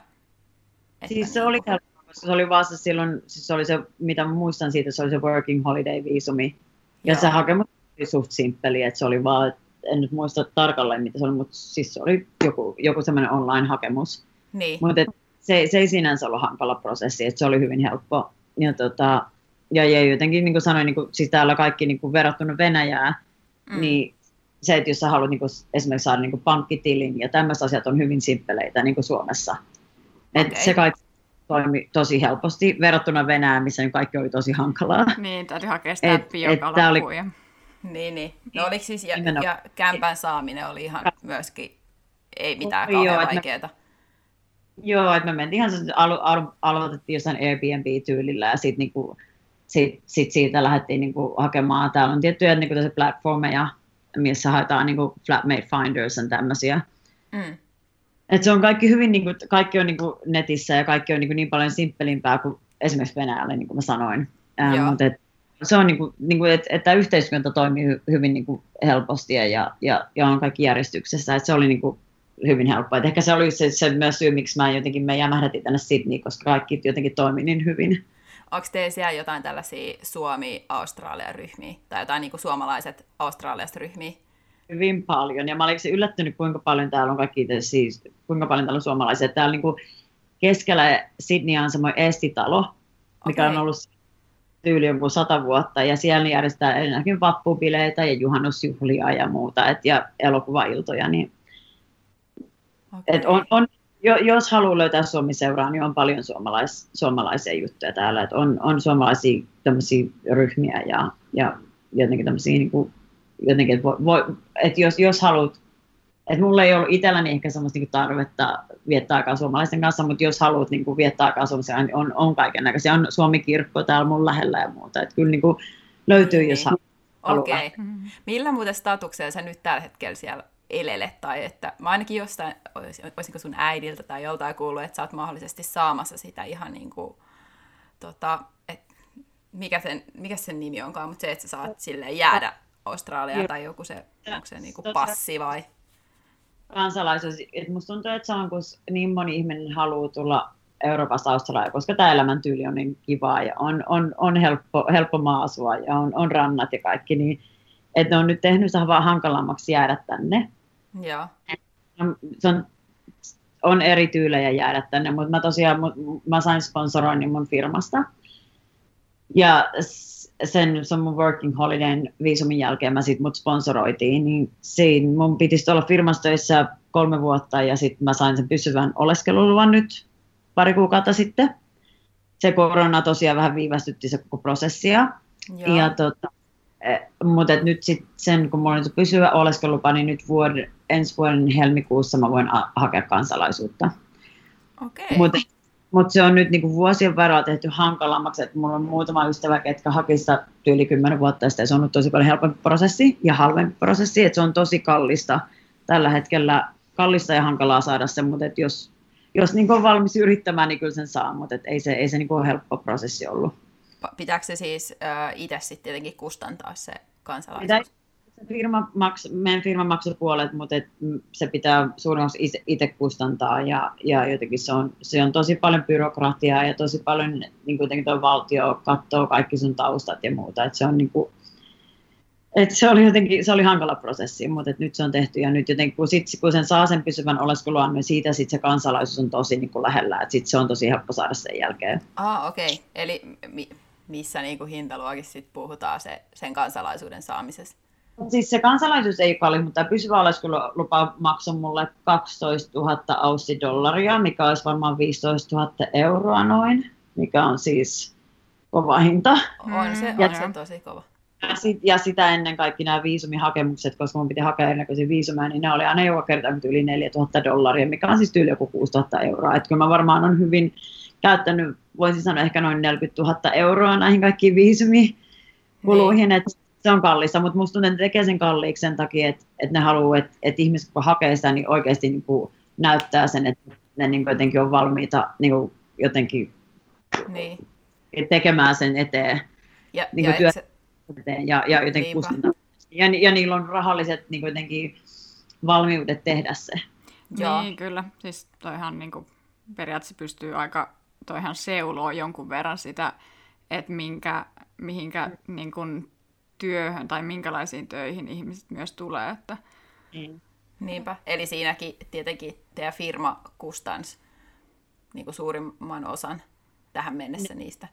Että Siis se oli helppoa, koska se oli se silloin, siis se oli se, mitä muistan siitä, se oli se working holiday viisumi. Ja Joo. se hakemus oli suht simppeli, että se oli vaan, en nyt muista tarkalleen mitä se oli, mutta siis se oli joku, joku semmoinen online-hakemus. Niin, Mutta se, se ei sinänsä ollut hankala prosessi, että se oli hyvin helppo. Ja, tota, ja, ja jotenkin niin kuin sanoin, niin kuin, siis täällä kaikki niin kuin verrattuna Venäjää, mm. niin se, että jos sä haluat niin kuin, esimerkiksi saada niin kuin pankkitilin ja tämmöiset asiat on hyvin simppeleitä niin kuin Suomessa. Et Okei. Se kaikki toimi tosi helposti verrattuna Venäjään, missä nyt kaikki oli tosi hankalaa. Niin, täytyy hakea sitä et joka tää oli-. Ja... niin, niin. No oliko siis, ja, Nimenomaan. ja kämpän saaminen oli ihan myöskin, ei mitään Oli kauhean joo, vaikeeta. Joo, että me mentiin ihan se, alu, alu, aloitettiin jossain Airbnb-tyylillä ja sitten niinku, sit, sit siitä lähdettiin niinku hakemaan. Täällä on tiettyjä niinku platformeja, missä haetaan niinku flatmate finders ja tämmöisiä. Mm. Et se on kaikki hyvin, niinku, kaikki on niinku netissä ja kaikki on niinku niin paljon simppelimpää kuin esimerkiksi Venäjällä, niin kuin mä sanoin. Joo. Mutta et, se on niinku, niinku, että et yhteiskunta toimii hy, hyvin niinku helposti ja, ja, ja, on kaikki järjestyksessä. Et se oli niinku hyvin helppoa. Et ehkä se oli se, se myös syy, miksi mä jotenkin me jämähdettiin tänne Sydney, koska kaikki jotenkin toimi niin hyvin. Onko teillä siellä jotain tällaisia Suomi-Australia-ryhmiä tai jotain niin kuin suomalaiset australialaiset ryhmiä? Hyvin paljon. Ja mä olin yllättynyt, kuinka paljon täällä on kaikki, siis, kuinka paljon täällä on suomalaisia. Täällä niinku keskellä Sydney on semmoinen estitalo, mikä Okei. on ollut tyyli joku sata vuotta, ja siellä järjestetään ennenkin vappubileitä ja juhannusjuhlia ja muuta, et, ja elokuvailtoja, niin Okei. et on, on, jo, jos haluaa löytää Suomi-seuraa, niin on paljon suomalais, suomalaisia juttuja täällä, et on, on suomalaisia tämmöisiä ryhmiä ja, ja jotenkin tämmöisiä niin kuin, jotenkin, että, voi, voi, että jos, jos haluat, että mulla ei ollut itselläni ehkä semmoista niin tarvetta viettää aikaa suomalaisten kanssa, mutta jos haluat niin kuin viettää aikaa suomalaisten kanssa, niin on, on kaiken näköisiä. On Suomi-kirkko täällä mun lähellä ja muuta. Että kyllä niin kuin löytyy, jos Niin. haluaa. Okei. Mm. Millä muuten statuksella sä nyt tällä hetkellä siellä elelet? Tai että mä ainakin jostain, olis- olisinko sun äidiltä tai joltain kuullut, että sä oot mahdollisesti saamassa sitä ihan niin kuin, tota, et, mikä, sen, mikä sen nimi onkaan, mutta se, että sä saat silleen jäädä Australiaan tai joku se, onko se niin kuin Tota- passi vai? kansalaisuus. Et musta tuntuu, että se on, kun niin moni ihminen haluaa tulla Euroopasta Australiaan, koska tämä elämäntyyli on niin kivaa ja on, on, on helppo, helppo maa asua ja on, on rannat ja kaikki, niin että ne on nyt tehnyt vaan hankalammaksi jäädä tänne. Joo. Se on, on eri tyylejä jäädä tänne, mutta mä tosiaan mä sain sponsoroinnin mun firmasta. Ja sen, se on mun working holidayn viisumin jälkeen mä sit mut sponsoroitiin, niin siinä mun piti olla firmassa töissä kolme vuotta ja sitten mä sain sen pysyvän oleskeluluvan nyt pari kuukautta sitten. Se korona tosiaan vähän viivästytti se koko prosessia. Joo. Ja tota, mutta et nyt sit sen, kun mulla on pysyvä oleskelulupa, niin nyt vuod, ensi vuoden helmikuussa mä voin a- hakea kansalaisuutta. Okei. Mutta mut se on nyt niinku vuosien varrella tehty hankalammaksi, että mulla on muutama ystävä, ketkä haki sitä yli 10 vuotta sitten, ja se on ollut tosi paljon helpompi prosessi ja halvempi prosessi, että se on tosi kallista tällä hetkellä, kallista ja hankalaa saada se, mutta et jos, jos niinku on valmis yrittämään, niin kyllä sen saa, mutta ei se, ei se niinku ole helppo prosessi ollut. Pitääkö se siis äh, itse sitten tietenkin kustantaa se kansalaisuus? firma maks, meidän firma maksoi puolet, mutta et se pitää suurin osa itse kustantaa ja, ja jotenkin se on, se on tosi paljon byrokratiaa ja tosi paljon niin kuitenkin tuo valtio katsoo kaikki sun taustat ja muuta. Et se on niin kuin, et se oli jotenkin, se oli hankala prosessi, mutta et nyt se on tehty ja nyt jotenkin, kun, sit, kun sen saa sen pysyvän oleskeluan, niin siitä sit se kansalaisuus on tosi niin kuin lähellä, että sit se on tosi helppo saada sen jälkeen. Ah, okei. Okay. Eli mi- missä niin kuin hintaluokissa sit puhutaan se, sen kansalaisuuden saamisessa? Siis se kansalaisuus ei kalli, mutta pysyvä oleskelulupa maksoi mulle 12 000 aussidollaria, mikä olisi varmaan 15 000 euroa noin, mikä on siis kova hinta. On se, on se tosi kova. Ja, sit, ja sitä ennen kaikki nämä viisumihakemukset, koska mun piti hakea erinäköisiä viisumeja, niin ne oli aina joka kerta yli 4000 dollaria, mikä on siis yli joku 6000 euroa. Että kyllä mä varmaan on hyvin käyttänyt, voisin sanoa ehkä noin 40 000 euroa näihin kaikkiin viisumikuluihin, niin. että se on kallista, mutta musta tuntuu, että tekee sen kalliiksi sen takia, että, että ne haluaa, että, että ihmiset kun hakee sitä, niin oikeasti niin kuin näyttää sen, että ne niin kuin jotenkin on valmiita niin kuin jotenkin niin. tekemään sen eteen. Ja, niin ja, se... eteen ja, ja jotenkin kustantaa. Ja, ja niillä on rahalliset niin kuin jotenkin valmiudet tehdä se. Joo. Niin, kyllä. Siis toihan niin kuin, periaatteessa pystyy aika, toihan seuloo jonkun verran sitä, että minkä, mihinkä niin kuin, työhön tai minkälaisiin töihin ihmiset myös tulee. Että... Mm. Niinpä. Eli siinäkin tietenkin teidän firma kustans niin kuin suurimman osan tähän mennessä niin. niistä.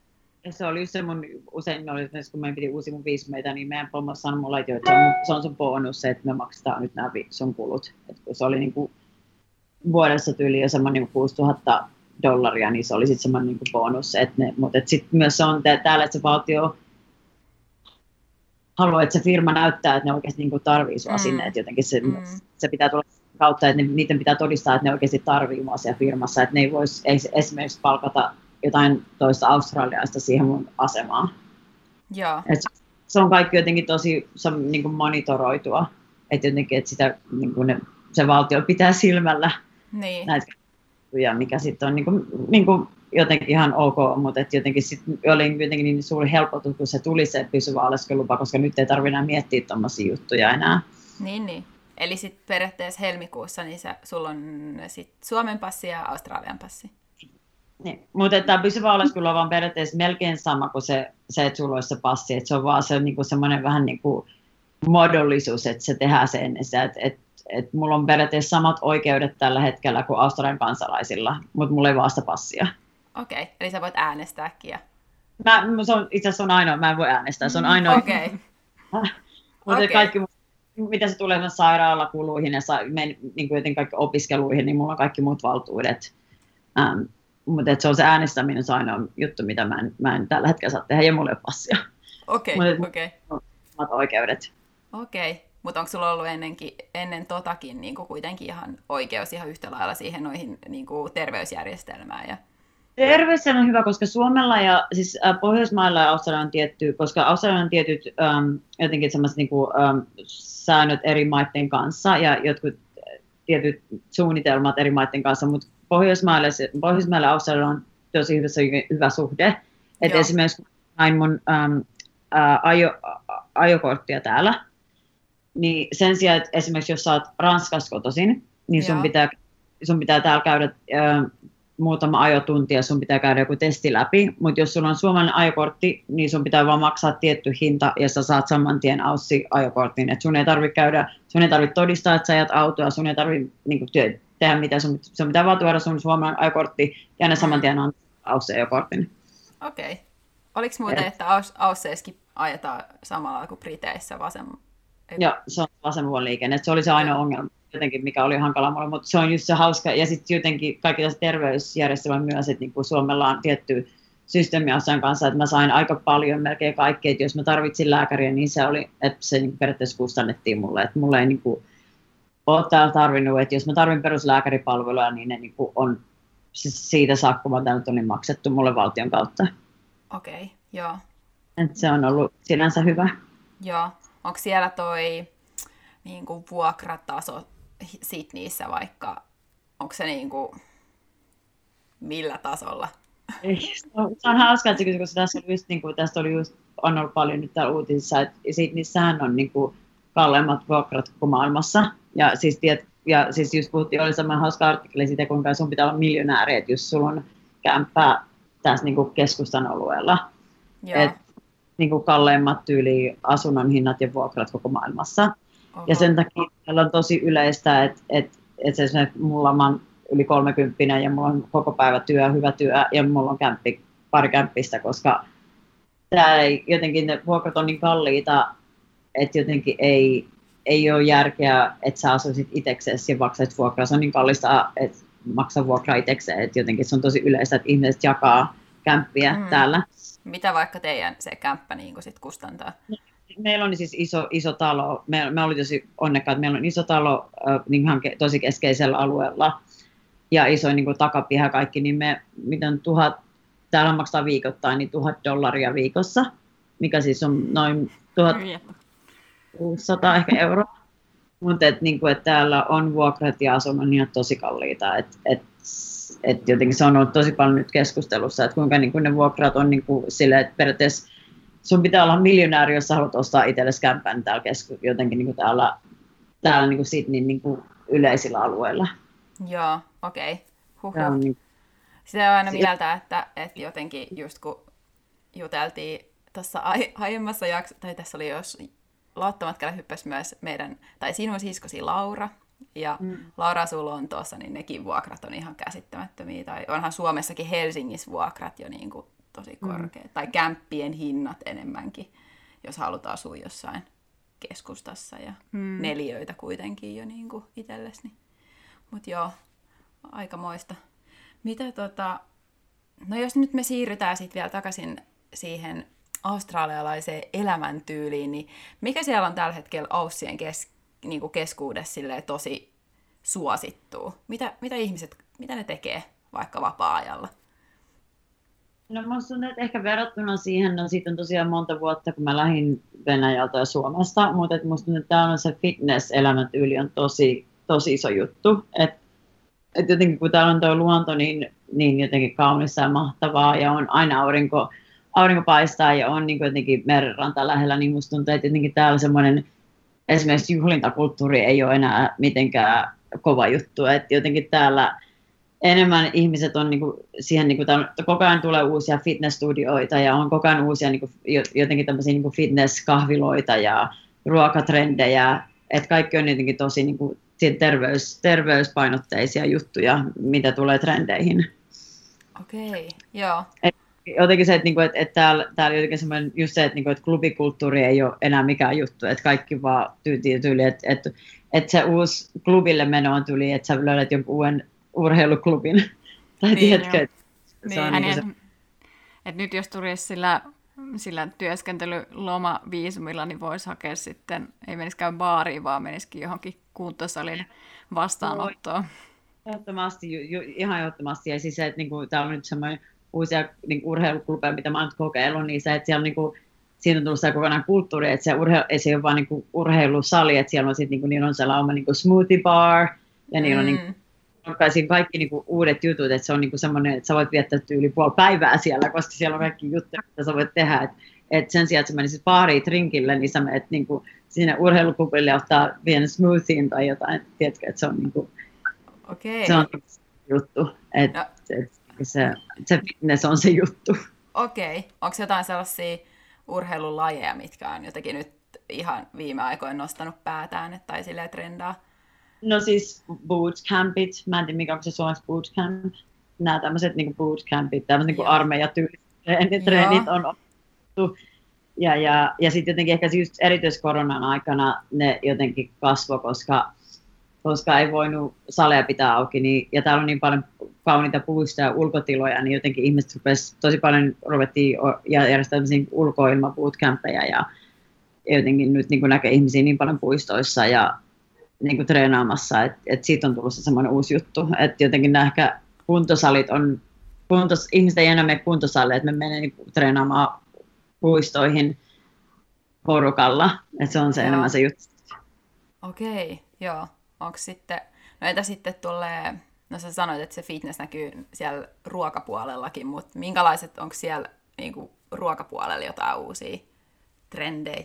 Ja se oli se mun, usein oli, että kun meidän piti uusi mun viisumeita, niin meidän pommo sanoi mulle, että se on, se on sun bonus, että me maksetaan nyt nämä sun kulut. Et kun se oli niin kuin vuodessa tyyli jo semmoinen niin 6000 dollaria, niin se oli sitten semmoinen niin bonus. Et ne, mutta sitten myös on täällä, että se valtio haluaa, että se firma näyttää, että ne oikeasti niin tarvii sua mm. sinne, että jotenkin se, mm. se pitää tulla kautta, että ne, niiden pitää todistaa, että ne oikeasti tarvii mua siellä firmassa, että ne ei voisi esimerkiksi palkata jotain toista australialaista siihen mun asemaan. Joo. Et se on kaikki jotenkin tosi se on niin kuin monitoroitua, että jotenkin, että sitä, niin kuin ne, se valtio pitää silmällä niin. näitä ja mikä sitten on niin kuin, niin kuin jotenkin ihan ok, mutta et jotenkin sit oli jotenkin niin suuri helpotus, kun se tuli se pysyvä oleskelulupa, koska nyt ei tarvitse enää miettiä tuommoisia juttuja enää. Niin, niin. Eli sitten periaatteessa helmikuussa niin se, sulla on sit Suomen passi ja Australian passi. Niin, mutta tämä pysyvä oleskelulupa on periaatteessa melkein sama kuin se, se että sulla olisi se passi, että se on vaan se, niin kuin semmoinen vähän niin kuin muodollisuus, että se tehdään se ennen sitä, että, että että mulla on periaatteessa samat oikeudet tällä hetkellä kuin Australian kansalaisilla, mutta mulla ei vasta passia. Okei, okay. eli sä voit äänestääkin. Ja... Mä, se on, itse asiassa on ainoa, mä en voi äänestää, se on ainoa. Okei. Okay. Mutta okay. kaikki, mitä se tulee sairaalakuluihin ja sa, men, niin kuin kaikki opiskeluihin, niin mulla on kaikki muut valtuudet. Ähm, mutta se on se äänestäminen, se on ainoa juttu, mitä mä en, mä en tällä hetkellä saa tehdä, ja mulla ei ole passia. Okei, okay, okei. Okay. oikeudet. Okei, okay. Mutta onko sulla ollut ennenkin, ennen totakin niin kuin kuitenkin ihan oikeus ihan yhtä lailla siihen noihin niin kuin terveysjärjestelmään ja Terveys on hyvä, koska Suomella ja siis äh, Pohjoismailla ja Australialla on tietty, koska Australialla on tietyt ähm, jotenkin sellaiset niin kuin, ähm, säännöt eri maiden kanssa ja jotkut äh, tietyt suunnitelmat eri maiden kanssa, mutta Pohjoismailla, Pohjoismailla ja Australialla on tosi hyvä, hyvä suhde. Että esimerkiksi kun hain mun ähm, äh, ajo, ajokorttia täällä, niin sen sijaan, että esimerkiksi jos sä oot Ranskassa kotoisin, niin sun pitää, sun pitää täällä käydä äh, muutama ajotunti ja sun pitää käydä joku testi läpi, mutta jos sulla on suomalainen ajokortti, niin sun pitää vaan maksaa tietty hinta ja sä saat saman tien Aussi-ajokortin. Et sun ei tarvitse käydä, sun ei tarvitse todistaa, että sä ajat autoa, sun ei tarvitse niin tehdä mitä, sun, sun pitää vaan tuoda sun suomalainen ajokortti ja ne saman tien on Aussi-ajokortin. Okei. Okay. Oliko muuten, että Ausseiskin ajetaan samalla kuin Briteissä vasem... Joo, se on vasemman liikenne. Se oli se ainoa ongelma jotenkin, mikä oli hankala mulle, mutta se on just se hauska. Ja sitten jotenkin kaikki tässä terveysjärjestelmä myös, että niin Suomella on tietty systeemi asian kanssa, että mä sain aika paljon melkein kaikkea, että jos mä tarvitsin lääkäriä, niin se oli, että se niin periaatteessa kustannettiin mulle, että mulle ei niin kuin, ole täällä tarvinnut, että jos mä tarvin peruslääkäripalveluja, niin ne niin kuin on siis siitä saakka, kun mä nyt niin maksettu mulle valtion kautta. Okei, okay, joo. Et se on ollut sinänsä hyvä. Joo. Onko siellä toi niin kuin vuokrataso Sydneyssä vaikka, onko se niin kuin, millä tasolla? Se on hauska, että koska tässä oli just, niin kuin, tästä oli just, on ollut paljon nyt täällä uutisissa, että Sydneyssähän on niin kuin, kalleimmat vuokrat koko maailmassa. Ja siis, tiet, ja siis just puhuttiin, oli semmoinen hauska artikkeli siitä, kuinka sun pitää olla miljonääri, että jos sulla on kämppää tässä niin kuin keskustan alueella. Joo. Et, niin kuin kalleimmat tyyli asunnon hinnat ja vuokrat koko maailmassa. Oho. Ja sen takia meillä on tosi yleistä, että, että, että esimerkiksi mulla on yli 30 ja mulla on koko päivä työ, hyvä työ ja mulla on kämppi, pari kämppistä, koska tää ei, jotenkin ne vuokrat on niin kalliita, että jotenkin ei, ei ole järkeä, että sä asuisit itseksesi ja maksaisit vuokraa. Se on niin kallista, että maksaa vuokraa itsekseen, että jotenkin se on tosi yleistä, että ihmiset jakaa kämppiä mm. täällä. Mitä vaikka teidän se kämppä niin sit kustantaa? Meillä on siis iso, iso talo. Me, me oli tosi onnekkaat. Meillä on iso talo äh, niin ihan ke, tosi keskeisellä alueella ja iso niin kuin takapiha kaikki, niin me miten tuhat, täällä maksaa viikoittain, niin tuhat dollaria viikossa, mikä siis on noin 1600 ehkä euroa. Mutta et, niin kuin, et täällä on vuokrat ja asunnon hinnat tosi kalliita. Et, et, et jotenkin se on ollut tosi paljon nyt keskustelussa, että kuinka niin kuin ne vuokrat on niin kuin sille, että periaatteessa sun pitää olla miljonääri, jos sä haluat ostaa itsellesi kämpän täällä kesku, jotenkin niin kuin täällä, täällä niin kuin Sydneyn niin kuin yleisillä alueilla. Joo, okei. Okay. Huhhuh. On niin, Sitä on aina mieltä, että, että jotenkin just kun juteltiin tuossa ai- aiemmassa jaksossa, tai tässä oli jos Lauttomatkalle hyppäsi myös meidän, tai sinun siskosi Laura, ja mm. Laura sulla on tuossa, niin nekin vuokrat on ihan käsittämättömiä, tai onhan Suomessakin Helsingissä vuokrat jo niin kuin tosi korkeat, mm. tai kämppien hinnat enemmänkin, jos halutaan asua jossain keskustassa, ja mm. neliöitä kuitenkin jo niin kuin itsellesi. Niin. Mutta joo, aikamoista. Mitä tota, no jos nyt me siirrytään sitten vielä takaisin siihen australialaiseen elämäntyyliin, niin mikä siellä on tällä hetkellä Aussien kes, niin kuin keskuudessa tosi suosittuu? Mitä, mitä ihmiset, mitä ne tekee vaikka vapaa-ajalla? No musta tuntuu, että ehkä verrattuna siihen, no siitä on tosiaan monta vuotta, kun mä lähdin Venäjältä ja Suomesta, mutta et musta tuntuu, että täällä on se fitness-elämäntyyli on tosi, tosi iso juttu. Että et jotenkin kun täällä on tuo luonto niin, niin jotenkin kaunista ja mahtavaa ja on aina aurinko, aurinko paistaa ja on niin jotenkin merenranta lähellä, niin musta tuntuu, että jotenkin täällä semmoinen esimerkiksi juhlintakulttuuri ei ole enää mitenkään kova juttu. Että jotenkin täällä enemmän ihmiset on niinku siihen, niinku, täällä koko ajan tulee uusia fitness-studioita ja on koko ajan uusia niinku, jo- jotenkin tämmöisiä niinku fitness-kahviloita ja ruokatrendejä. Että kaikki on jotenkin tosi niinku, terveys, terveyspainotteisia juttuja, mitä tulee trendeihin. Okei, joo. Jotenkin se, että, niinku, että, että täällä, täällä jotenkin semmoinen, just se, että, niinku, että klubikulttuuri ei ole enää mikään juttu, että kaikki vaan tyytyy tyyli, että, että, että se uusi klubille meno on tyyli, että sä löydät jonkun uuden urheiluklubin. tai Niin, tiedätkö, että se Niin. on Niin, niinku se, et, et nyt jos tulisi sillä, sillä työskentelylomaviisumilla, niin voisi hakea sitten, ei menisikään baariin, vaan menisikin johonkin kuntosalin vastaanottoon. ehdottomasti, ju, ju, ihan ehdottomasti. Ja siis se, että niinku, täällä on nyt semmoinen uusia niinku, urheiluklubeja, mitä mä oon kokeillut, niin se, että siellä on niinku, siinä on tullut se kokonaan kulttuuri, että se, urhe, ei se ole vaan niinku, urheilusali, että siellä on sitten niinku, niillä on sellainen oma niinku, smoothie bar, ja niillä on niinku, alkaa siinä kaikki niinku, uudet jutut, että se on niinku semmoinen, että sä voit viettää yli puoli päivää siellä, koska siellä on kaikki juttuja, mitä sä voit tehdä. Et, et sen sijaan, että sä menisit baariin drinkille, niin sä menet niinku, sinne urheiluklubille ottaa pienen smoothien tai jotain, tiedätkö, että se on, niinku, Okei. se on juttu, että No. et, se, se fitness on se juttu. Okei. Onko jotain sellaisia urheilulajeja, mitkä on jotenkin nyt ihan viime aikoina nostanut päätään, tai silleen trendaa? No siis bootcampit, mä en tiedä mikä onko se suomeksi bootcamp, nämä tämmöiset niin bootcampit, tämmöiset niin armeijatyyliset treenit, treenit on otettu. Ja, ja, ja sitten jotenkin ehkä just erityisesti koronan aikana ne jotenkin kasvoi, koska, koska ei voinut saleja pitää auki. Niin, ja täällä on niin paljon kauniita puistoja ja ulkotiloja, niin jotenkin ihmiset rupes, tosi paljon ruvettiin ja järjestää tämmöisiä ulkoilmabootcampeja ja jotenkin nyt niin näkee ihmisiä niin paljon puistoissa ja niin kuin treenaamassa, että et siitä on tullut se semmoinen uusi juttu, että jotenkin nämä ehkä kuntosalit on, kuntos, ihmiset ei enää mene kuntosalille, että me menee niin treenaamaan puistoihin porukalla, että se on se enemmän se juttu. Okei, joo. Onko sitten, no entä sitten tulee, no sä sanoit, että se fitness näkyy siellä ruokapuolellakin, mutta minkälaiset, onko siellä niin kuin, ruokapuolella jotain uusia trendejä?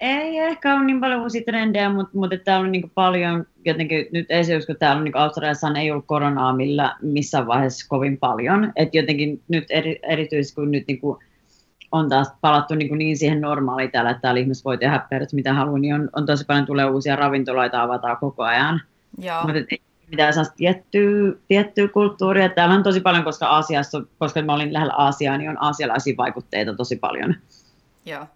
Ei ehkä ole niin paljon uusia trendejä, mutta, mutta täällä on niin paljon, jotenkin nyt esimerkiksi kun täällä on niin Australiassa ei ollut koronaa millä, missään vaiheessa kovin paljon. että jotenkin nyt eri, erityisesti kun nyt niin kuin on taas palattu niin, kuin niin siihen normaaliin täällä, että täällä ihmiset voi tehdä periaatteessa mitä haluaa, niin on, on tosi paljon tulee uusia ravintoloita avataan koko ajan. Joo. Mutta ei mitään sellaista tiettyä, tiettyä kulttuuria. Täällä on tosi paljon, koska Aasiassa, koska mä olin lähellä Aasiaa, niin on aasialaisia vaikutteita tosi paljon. Joo.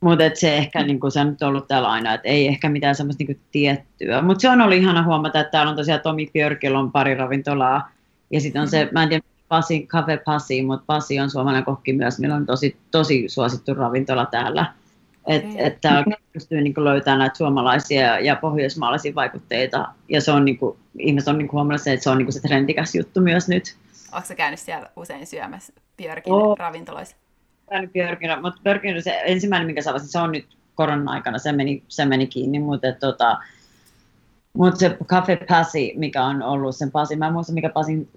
Mutta se ehkä niin se on nyt ollut täällä aina, että ei ehkä mitään semmoista niin tiettyä. Mutta se on ollut ihana huomata, että täällä on tosiaan Tomi Björkillä on pari ravintolaa. Ja sitten on mm-hmm. se, mä en tiedä, Pasi, Cafe Pasi, mutta Pasi on suomalainen kokki myös, millä on tosi, tosi suosittu ravintola täällä. Että Okei. et täällä pystyy niin löytämään näitä suomalaisia ja pohjoismaalaisia vaikutteita. Ja se on niin kuin, ihmiset on niin huomannut se, että se on niin se trendikäs juttu myös nyt. Onko sä käynyt siellä usein syömässä Björkin Oo. ravintoloissa? käynyt Björkillä, mutta Björkillä se ensimmäinen, mikä sä se on nyt koronan aikana, se meni, se meni kiinni, mutta tota, mutta se Cafe Pasi, mikä on ollut sen Pasi, mä en muista mikä Pasin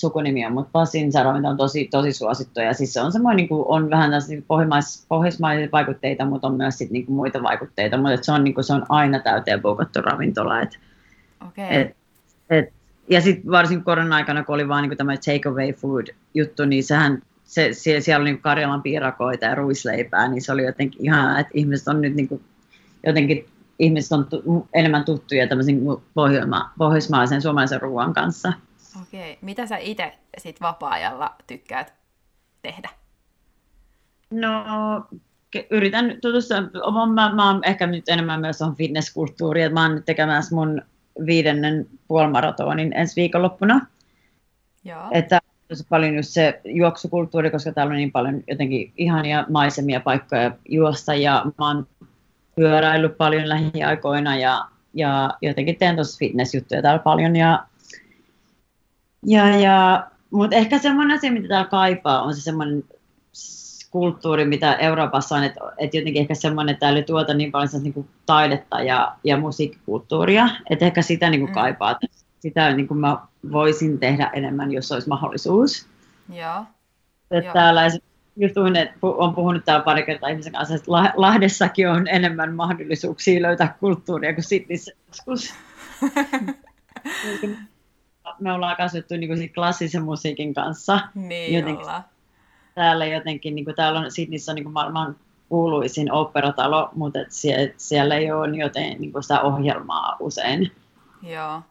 sukunimi on, mutta Pasin ravinto on tosi, tosi suosittu ja siis se on semmoinen, niin kuin, on vähän tässä pohjoismais, pohjoismaisia vaikutteita, mutta on myös sit, niin kuin, muita vaikutteita, mutta se on, niin kuin, se on aina täyteen buukattu ravintola, et, Okei. et, et, ja sitten varsinkin korona-aikana, kun oli vaan niin tämä take away food juttu, niin sehän se, siellä, siellä oli niin Karjalan piirakoita ja ruisleipää, niin se oli jotenkin ihanaa, että ihmiset on nyt niin kuin, jotenkin ihmiset on tu, enemmän tuttuja tämmöisen niin pohjoisma, pohjoismaalaisen suomalaisen ruoan kanssa. Okei. Mitä sä itse sit vapaa-ajalla tykkäät tehdä? No, yritän tutustua, mä, mä oon ehkä nyt enemmän myös on fitnesskulttuuriin, että mä oon nyt tekemässä mun viidennen puolimaratonin ensi viikonloppuna. Joo. Että tosi paljon just se juoksukulttuuri, koska täällä on niin paljon jotenkin ihania maisemia paikkoja juosta ja mä oon pyöräillyt paljon lähiaikoina ja, ja jotenkin teen tuossa fitnessjuttuja täällä paljon ja, ja, ja mutta ehkä semmoinen asia, mitä täällä kaipaa, on se semmoinen kulttuuri, mitä Euroopassa on, että, että jotenkin ehkä semmoinen, että täällä ei tuota niin paljon niin kuin taidetta ja, ja musiikkikulttuuria, että ehkä sitä niin kuin Mm. kaipaa. Sitä niin kuin mä voisin tehdä enemmän, jos olisi mahdollisuus. Joo. Että täällä just että olen puhunut täällä pari kertaa ihmisen kanssa, että La- Lahdessakin on enemmän mahdollisuuksia löytää kulttuuria kuin Sydneyssä joskus. Me ollaan kasvettu niin kuin klassisen musiikin kanssa. Niin Jotenkin- ollaan. Täällä jotenkin, niin kuin täällä on Sydneyssä on niin kuin maailman kuuluisin operatalo, mutta et sie- siellä ei ole joten, niin kuin sitä ohjelmaa usein. Joo.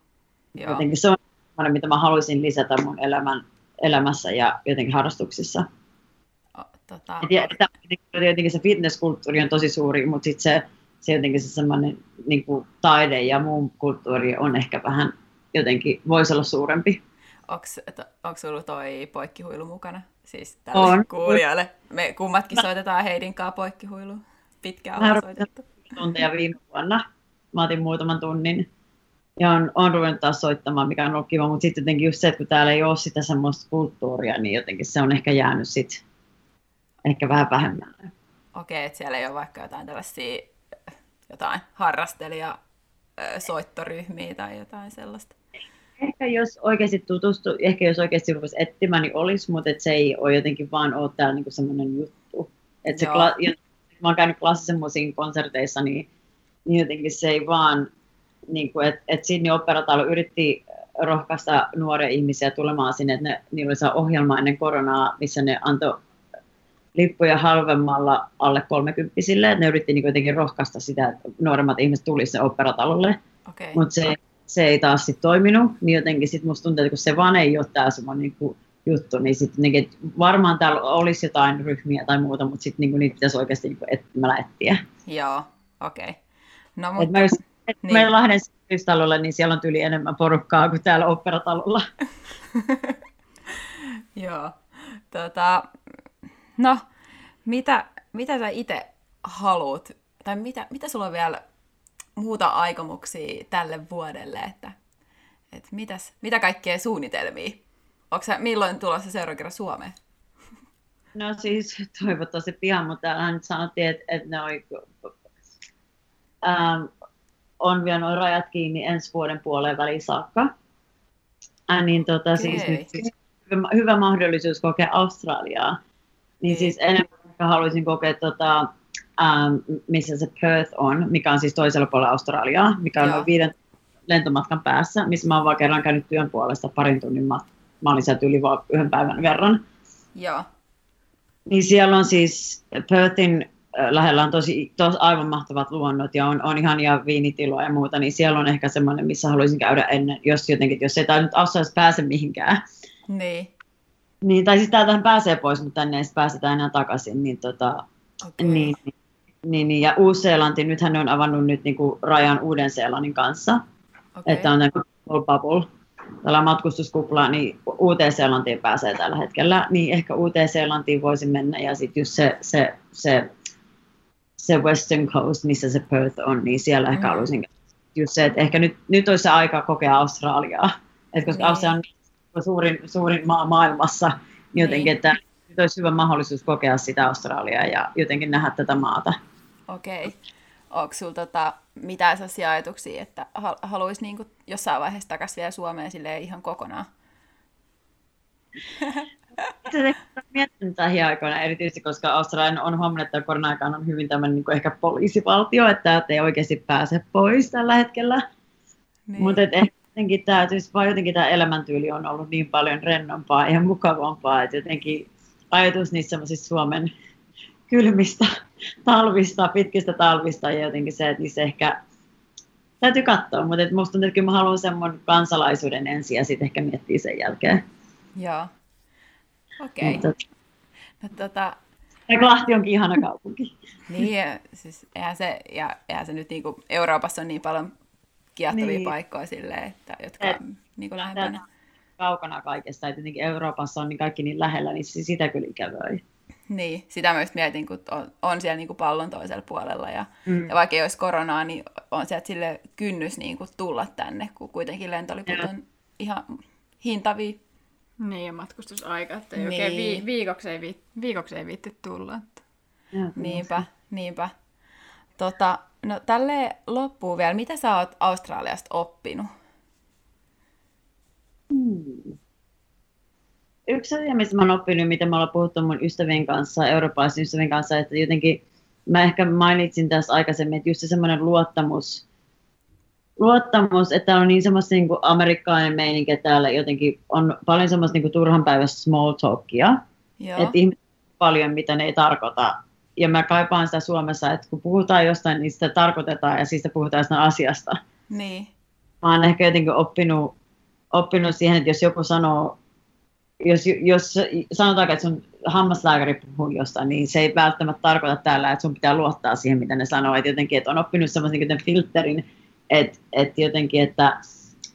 Joo. Jotenkin se on semmoinen, mitä mä haluaisin lisätä mun elämän, elämässä ja jotenkin harrastuksissa. O, tota, Et, ja, tää- jotenkin se fitnesskulttuuri on tosi suuri, mutta sitten se, se jotenkin se semmoinen niin kuin taide ja muu kulttuuri on ehkä vähän jotenkin, voisi olla suurempi. Onks sulla toi poikkihuilu mukana? Siis tälle On. kuulijoille. Me kummatkin soitetaan Heidin kanssa poikkihuilua. Pitkään Mä rupesin soitettu. tunteja viime vuonna. Mä otin muutaman tunnin ja on, on ruvennut taas soittamaan, mikä on ollut kiva, mutta sitten jotenkin just se, että kun täällä ei ole sitä semmoista kulttuuria, niin jotenkin se on ehkä jäänyt sit ehkä vähän vähemmälle. Okei, että siellä ei ole vaikka jotain tällaisia jotain harrastelija soittoryhmiä tai jotain sellaista. Ehkä jos oikeasti tutustu, ehkä jos oikeasti rupesi etsimään, niin olisi, mutta et se ei ole jotenkin vaan ole täällä niinku semmoinen juttu. Et se kla- mä oon käynyt klassisen musiikin konserteissa, niin, niin jotenkin se ei vaan, niin kuin, että et Sydney Operatalo yritti rohkaista nuoria ihmisiä tulemaan sinne, että ne, niillä oli se ohjelma ennen koronaa, missä ne antoi lippuja halvemmalla alle kolmekymppisille, että ne yritti niin jotenkin rohkaista sitä, että nuoremmat ihmiset tulisivat operatalolle Okei. mutta se, se ei taas sit toiminut, niin jotenkin sit musta tuntuu, että kun se vaan ei ole tää semmoinen niinku juttu, niin sit niinku, et varmaan täällä olisi jotain ryhmiä tai muuta, mutta sitten niinku, niitä pitäisi oikeasti niinku etsimällä etsiä. Joo, okei. No Et mutta, mä just, et niin. meillä Lahden talolla, niin siellä on tyyli enemmän porukkaa kuin täällä operatalolla. joo. Tota, no, mitä, mitä sä itse haluat, tai mitä, mitä sulla on vielä muuta aikomuksia tälle vuodelle, että, että mitäs, mitä kaikkea suunnitelmia? Onko sä milloin tulossa seuraavan kerran Suomeen? No siis toivottavasti pian, mutta nyt sanottiin, että, että ne oli, ähm, on vielä nuo rajat kiinni ensi vuoden puoleen väliin saakka. Äh, niin tota, siis Okei. nyt siis hyvä, hyvä mahdollisuus kokea Australiaa. Niin Niin. siis enemmän haluaisin kokea tota, ähm, missä se Perth on, mikä on siis toisella puolella Australiaa, mikä on Joo. noin viiden lentomatkan päässä, missä mä oon vaan kerran käynyt työn puolesta parin tunnin mat- Mä olin sieltä yli vaan yhden päivän verran. Joo. Niin siellä on siis Perthin äh, lähellä on tosi, tos, aivan mahtavat luonnot ja on, on ihania viinitiloja ja muuta, niin siellä on ehkä semmoinen, missä haluaisin käydä ennen, jos jotenkin, jos ei tämä nyt Australiassa pääse mihinkään. Niin. Niin, tai siis täältähän pääsee pois, mutta tänne ei pääsetä enää takaisin. Niin, tota, Okei. niin, niin, niin, ja Uusi-Seelanti, nythän ne on avannut nyt niin kuin rajan Uuden-Seelannin kanssa, Okei. että on tämmöinen bubble, tällä matkustuskupla, niin Uuteen-Seelantiin pääsee tällä hetkellä, niin ehkä Uuteen-Seelantiin voisi mennä, ja sitten just se, se, se, se Western Coast, missä se Perth on, niin siellä ehkä Mm. haluaisin just se, että ehkä nyt, nyt olisi se aika kokea Australiaa, että koska Niin. Australia on suurin, suurin maa maailmassa, niin jotenkin, Niin. että nyt olisi hyvä mahdollisuus kokea sitä Australiaa ja jotenkin nähdä tätä maata. Okei. Onko sulla tota, mitään sellaisia ajatuksia, että hal- haluaisi niinku jossain vaiheessa takaisin vielä Suomeen silleen ihan kokonaan? Itse asiassa olen miettinyt lähiaikoina erityisesti, koska Australia on huomannut, että korona-aikana on hyvin tämmöinen niin ehkä poliisivaltio, että ei oikeasti pääse pois tällä hetkellä. Niin. Mutta ehkä jotenkin tämä, vaan jotenkin tämä elämäntyyli on ollut niin paljon rennompaa ja mukavampaa, että jotenkin ajatus niistä semmoisista Suomen kylmistä talvista, pitkistä talvista ja jotenkin se, että niissä ehkä täytyy katsoa, mutta et musta kyllä mä haluan semmoinen kansalaisuuden ensin ja sitten ehkä miettiä sen jälkeen. Joo. Okei. Mutta No, tota, Lahti onkin ihana kaupunki. niin, ja siis eihän se, ja eihän se nyt niinku, Euroopassa on niin paljon kiehtovia Niin. paikkoja silleen, että, jotka Et- on niinku lähempänä. Kaukana kaikesta, että Euroopassa on niin kaikki niin lähellä, niin se- sitä kyllä ikävöi. Niin, sitä myös mietin, kun on, on siellä niinku pallon toisella puolella. Ja, Mm. ja vaikka ei olisi koronaa, niin on sieltä sille kynnys niinku tulla tänne, kun kuitenkin lentoliput on ihan hintavia. Niin, ja matkustusaika, että ei Niin. oikein vi- viikoksi, ei vi- viikoksi ei viitti tulla. Että. Joo, Niinpä, niinpä. Tota, no tälleen loppuu vielä. Mitä sä oot Australiasta oppinut? Hmm. Yksi asia, mistä mä oon oppinut, mitä me ollaan puhuttu mun ystävien kanssa, eurooppalaisen ystävien kanssa, että jotenkin mä ehkä mainitsin tässä aikaisemmin, että just se semmoinen luottamus, luottamus, että on niin semmoista niin kuin amerikkalainen meininki, että täällä jotenkin on paljon semmoista niin kuin turhan päivästä small talkia, Joo, että ihmiset paljon, mitä ne ei tarkoita. Ja mä kaipaan sitä Suomessa, että kun puhutaan jostain, niin sitä tarkoitetaan ja siitä puhutaan sitä asiasta. niin. Mä oon ehkä jotenkin oppinut, oppinut siihen, että jos joku sanoo, jos, jos sanotaan, että sun hammaslääkäri puhuu jostain, niin se ei välttämättä tarkoita täällä, että sun pitää luottaa siihen, mitä ne sanoo. Että jotenkin, että on oppinut semmoisen niin filterin, että, että jotenkin, että,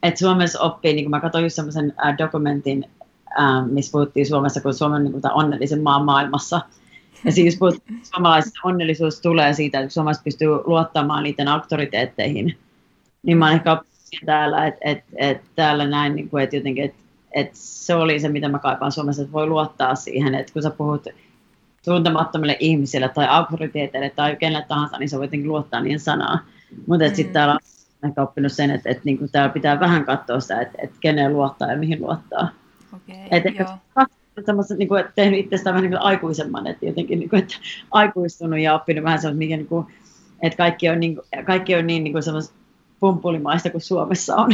että Suomessa oppii, niin kuin mä katsoin just semmoisen äh, dokumentin, äh, missä puhuttiin Suomessa, kun Suomi on niin onnellisen maan maailmassa. Ja siis suomalaisista onnellisuus tulee siitä, että suomalaiset pystyy luottamaan niiden auktoriteetteihin. Niin mä oon ehkä täällä, että, että, että täällä näin, niin kuin, että jotenkin, että, että se oli se, mitä mä kaipaan Suomessa, että voi luottaa siihen, että kun sä puhut tuntemattomille ihmisille tai auktoriteeteille tai kenelle tahansa, niin sä voit luottaa niiden sanaan. Mutta Mm. sitten täällä on ehkä oppinut sen, että, että niin kuin täällä pitää vähän katsoa sitä, että, että keneen luottaa ja mihin luottaa. Okei, Et semmoiset, niin kuin, että tehnyt itsestään vähän niin kuin aikuisemman, että jotenkin niin kuin, että aikuistunut ja oppinut vähän semmoista, mikä niin kuin, että kaikki on niin, kaikki on niin, niin kuin semmoista pumpulimaista kuin Suomessa on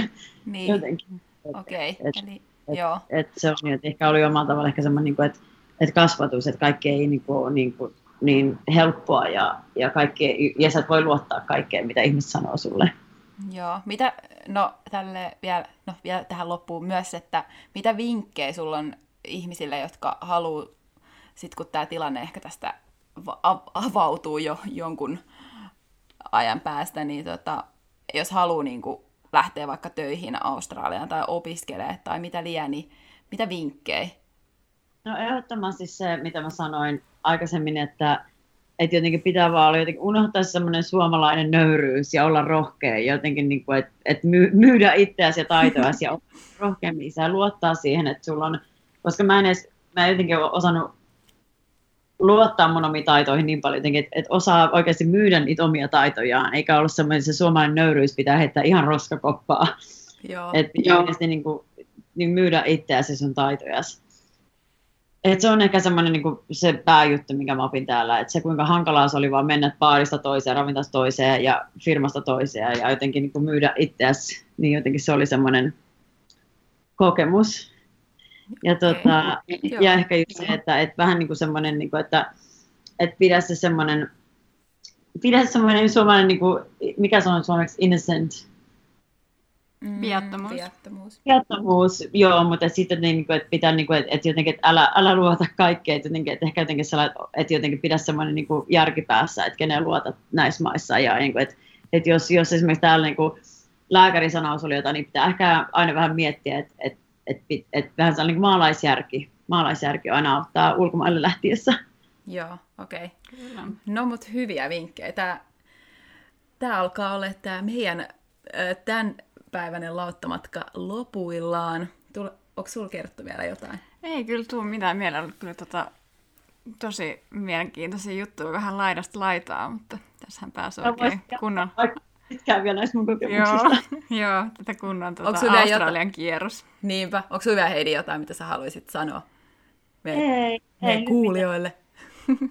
Niin, jotenkin. okei. et- Eli, et- joo, Että se on niin, että ehkä oli omalla tavalla ehkä semmoinen, niin että, että kasvatus, että kaikki ei niin, kuin, niin, kuin, niin helppoa ja, ja, kaikki, ja sä et voi luottaa kaikkeen, mitä ihmiset sanoo sulle. joo. Mitä, no tälle vielä, no vielä tähän loppuun myös, että mitä vinkkejä sulla on ihmisille, jotka haluaa, sit kun tämä tilanne ehkä tästä va- av- avautuu jo jonkun ajan päästä, niin tota, jos haluaa niin kuin lähteä vaikka töihin Australiaan tai opiskelee tai mitä liian, niin mitä vinkkejä? No ehdottomasti se, mitä mä sanoin aikaisemmin, että, että jotenkin pitää vaan olla jotenkin unohtaa se semmoinen suomalainen nöyryys ja olla rohkea jotenkin, niin kuin, että, että my- myydä itseäsi ja taitoasi ja olla rohkeammin ja luottaa siihen, että sulla on, koska mä en edes, mä en jotenkin osannut luottaa mun omiin taitoihin niin paljon jotenkin, että, että osaa oikeasti myydä niitä omia taitojaan, eikä ollut semmoinen se suomalainen nöyryys pitää heittää ihan roskakoppaa. Joo, Että pitää oikeasti niin kuin, niin myydä itseäsi sun taitojasi. et se on ehkä semmoinen niin se pääjuttu, mikä mä opin täällä, että se kuinka hankalaa se oli vaan mennä baarista toiseen, ravintolasta toiseen ja firmasta toiseen ja jotenkin niin myydä itseäsi, niin jotenkin se oli semmoinen kokemus. Ja, okay. tota, ja ehkä just se, että, että vähän niin kuin semmoinen, niin kuin, että, että pidä se semmoinen, pidä se semmoinen suomalainen, niin kuin, mikä se on suomeksi, innocent, Mm, viattomuus. viattomuus. Viattomuus, joo, mutta sitten niin kuin, että pitää, niin kuin, että, että jotenkin, että älä, älä luota kaikkea, että, jotenkin, että ehkä jotenkin sellainen, että jotenkin pidä semmoinen niin kuin järkipäässä, että kenen luotat näissä maissa, ja niin kuin, että, että jos, jos esimerkiksi täällä niin kuin lääkärin sanaus oli jotain, niin pitää ehkä aina vähän miettiä, että, että, että, että vähän sellainen niin maalaisjärki, maalaisjärki aina auttaa ulkomaille lähtiessä. Joo, okei. Okay. No, mutta hyviä vinkkejä. Tämä, tämä alkaa olla tämä meidän tämän päiväinen lauttamatka lopuillaan. Tule, onko sulla kerrottu vielä jotain? Ei kyllä tuu mitään mielellä. Kyllä tota, tosi mielenkiintoisia juttuja vähän laidasta laitaa, mutta tässähän pääsee oikein kunnon... Pitkään vielä näistä mun kokemuksista. Joo, joo tätä kunnon tuota, Australian jotain... kierros. Niinpä. Onko sinulla vielä Heidi jotain, mitä sä haluaisit sanoa meille, ei, meille ei, kuulijoille?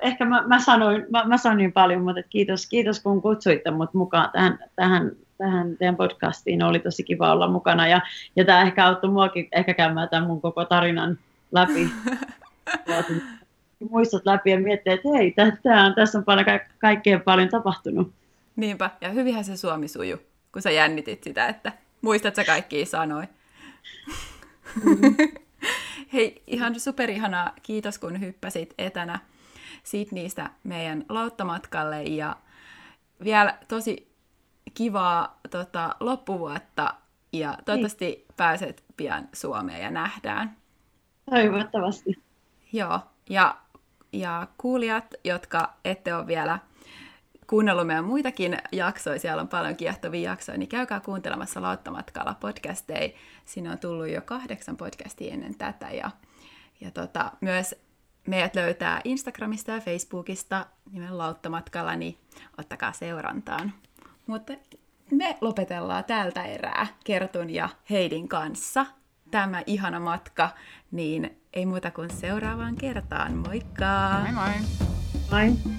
Ehkä mä, mä, sanoin, mä, mä sanoin niin paljon, mutta kiitos, kiitos kun kutsuitte mut mukaan tähän, tähän tähän teidän podcastiin. Oli tosi kiva olla mukana ja, ja tämä ehkä auttoi muakin ehkä käymään tämän mun koko tarinan läpi. muistot läpi ja miettiä, että hei, tää on, tässä on paljon, kaikkea paljon tapahtunut. Niinpä, ja hyvinhän se suomi suju, kun sä jännitit sitä, että muistat sä kaikki sanoi. Mm. Hei, ihan superihanaa. Kiitos, kun hyppäsit etänä Sydneystä meidän lauttamatkalle ja vielä tosi kivaa tota, loppuvuotta ja toivottavasti niin. pääset pian Suomeen ja nähdään. Toivottavasti. Joo, ja, ja kuulijat, jotka ette ole vielä kuunnellut meidän muitakin jaksoja, siellä on paljon kiehtovia jaksoja, niin käykää kuuntelemassa Lauttamatkalla podcasteja. Siinä on tullut jo kahdeksan podcastia ennen tätä ja, ja tota, myös meidät löytää Instagramista ja Facebookista nimen Lauttamatkalla, niin ottakaa seurantaan. Mutta me lopetellaan tältä erää Kertun ja Heidin kanssa tämä ihana matka, niin ei muuta kuin seuraavaan kertaan. Moikka! Moi moi! Moi!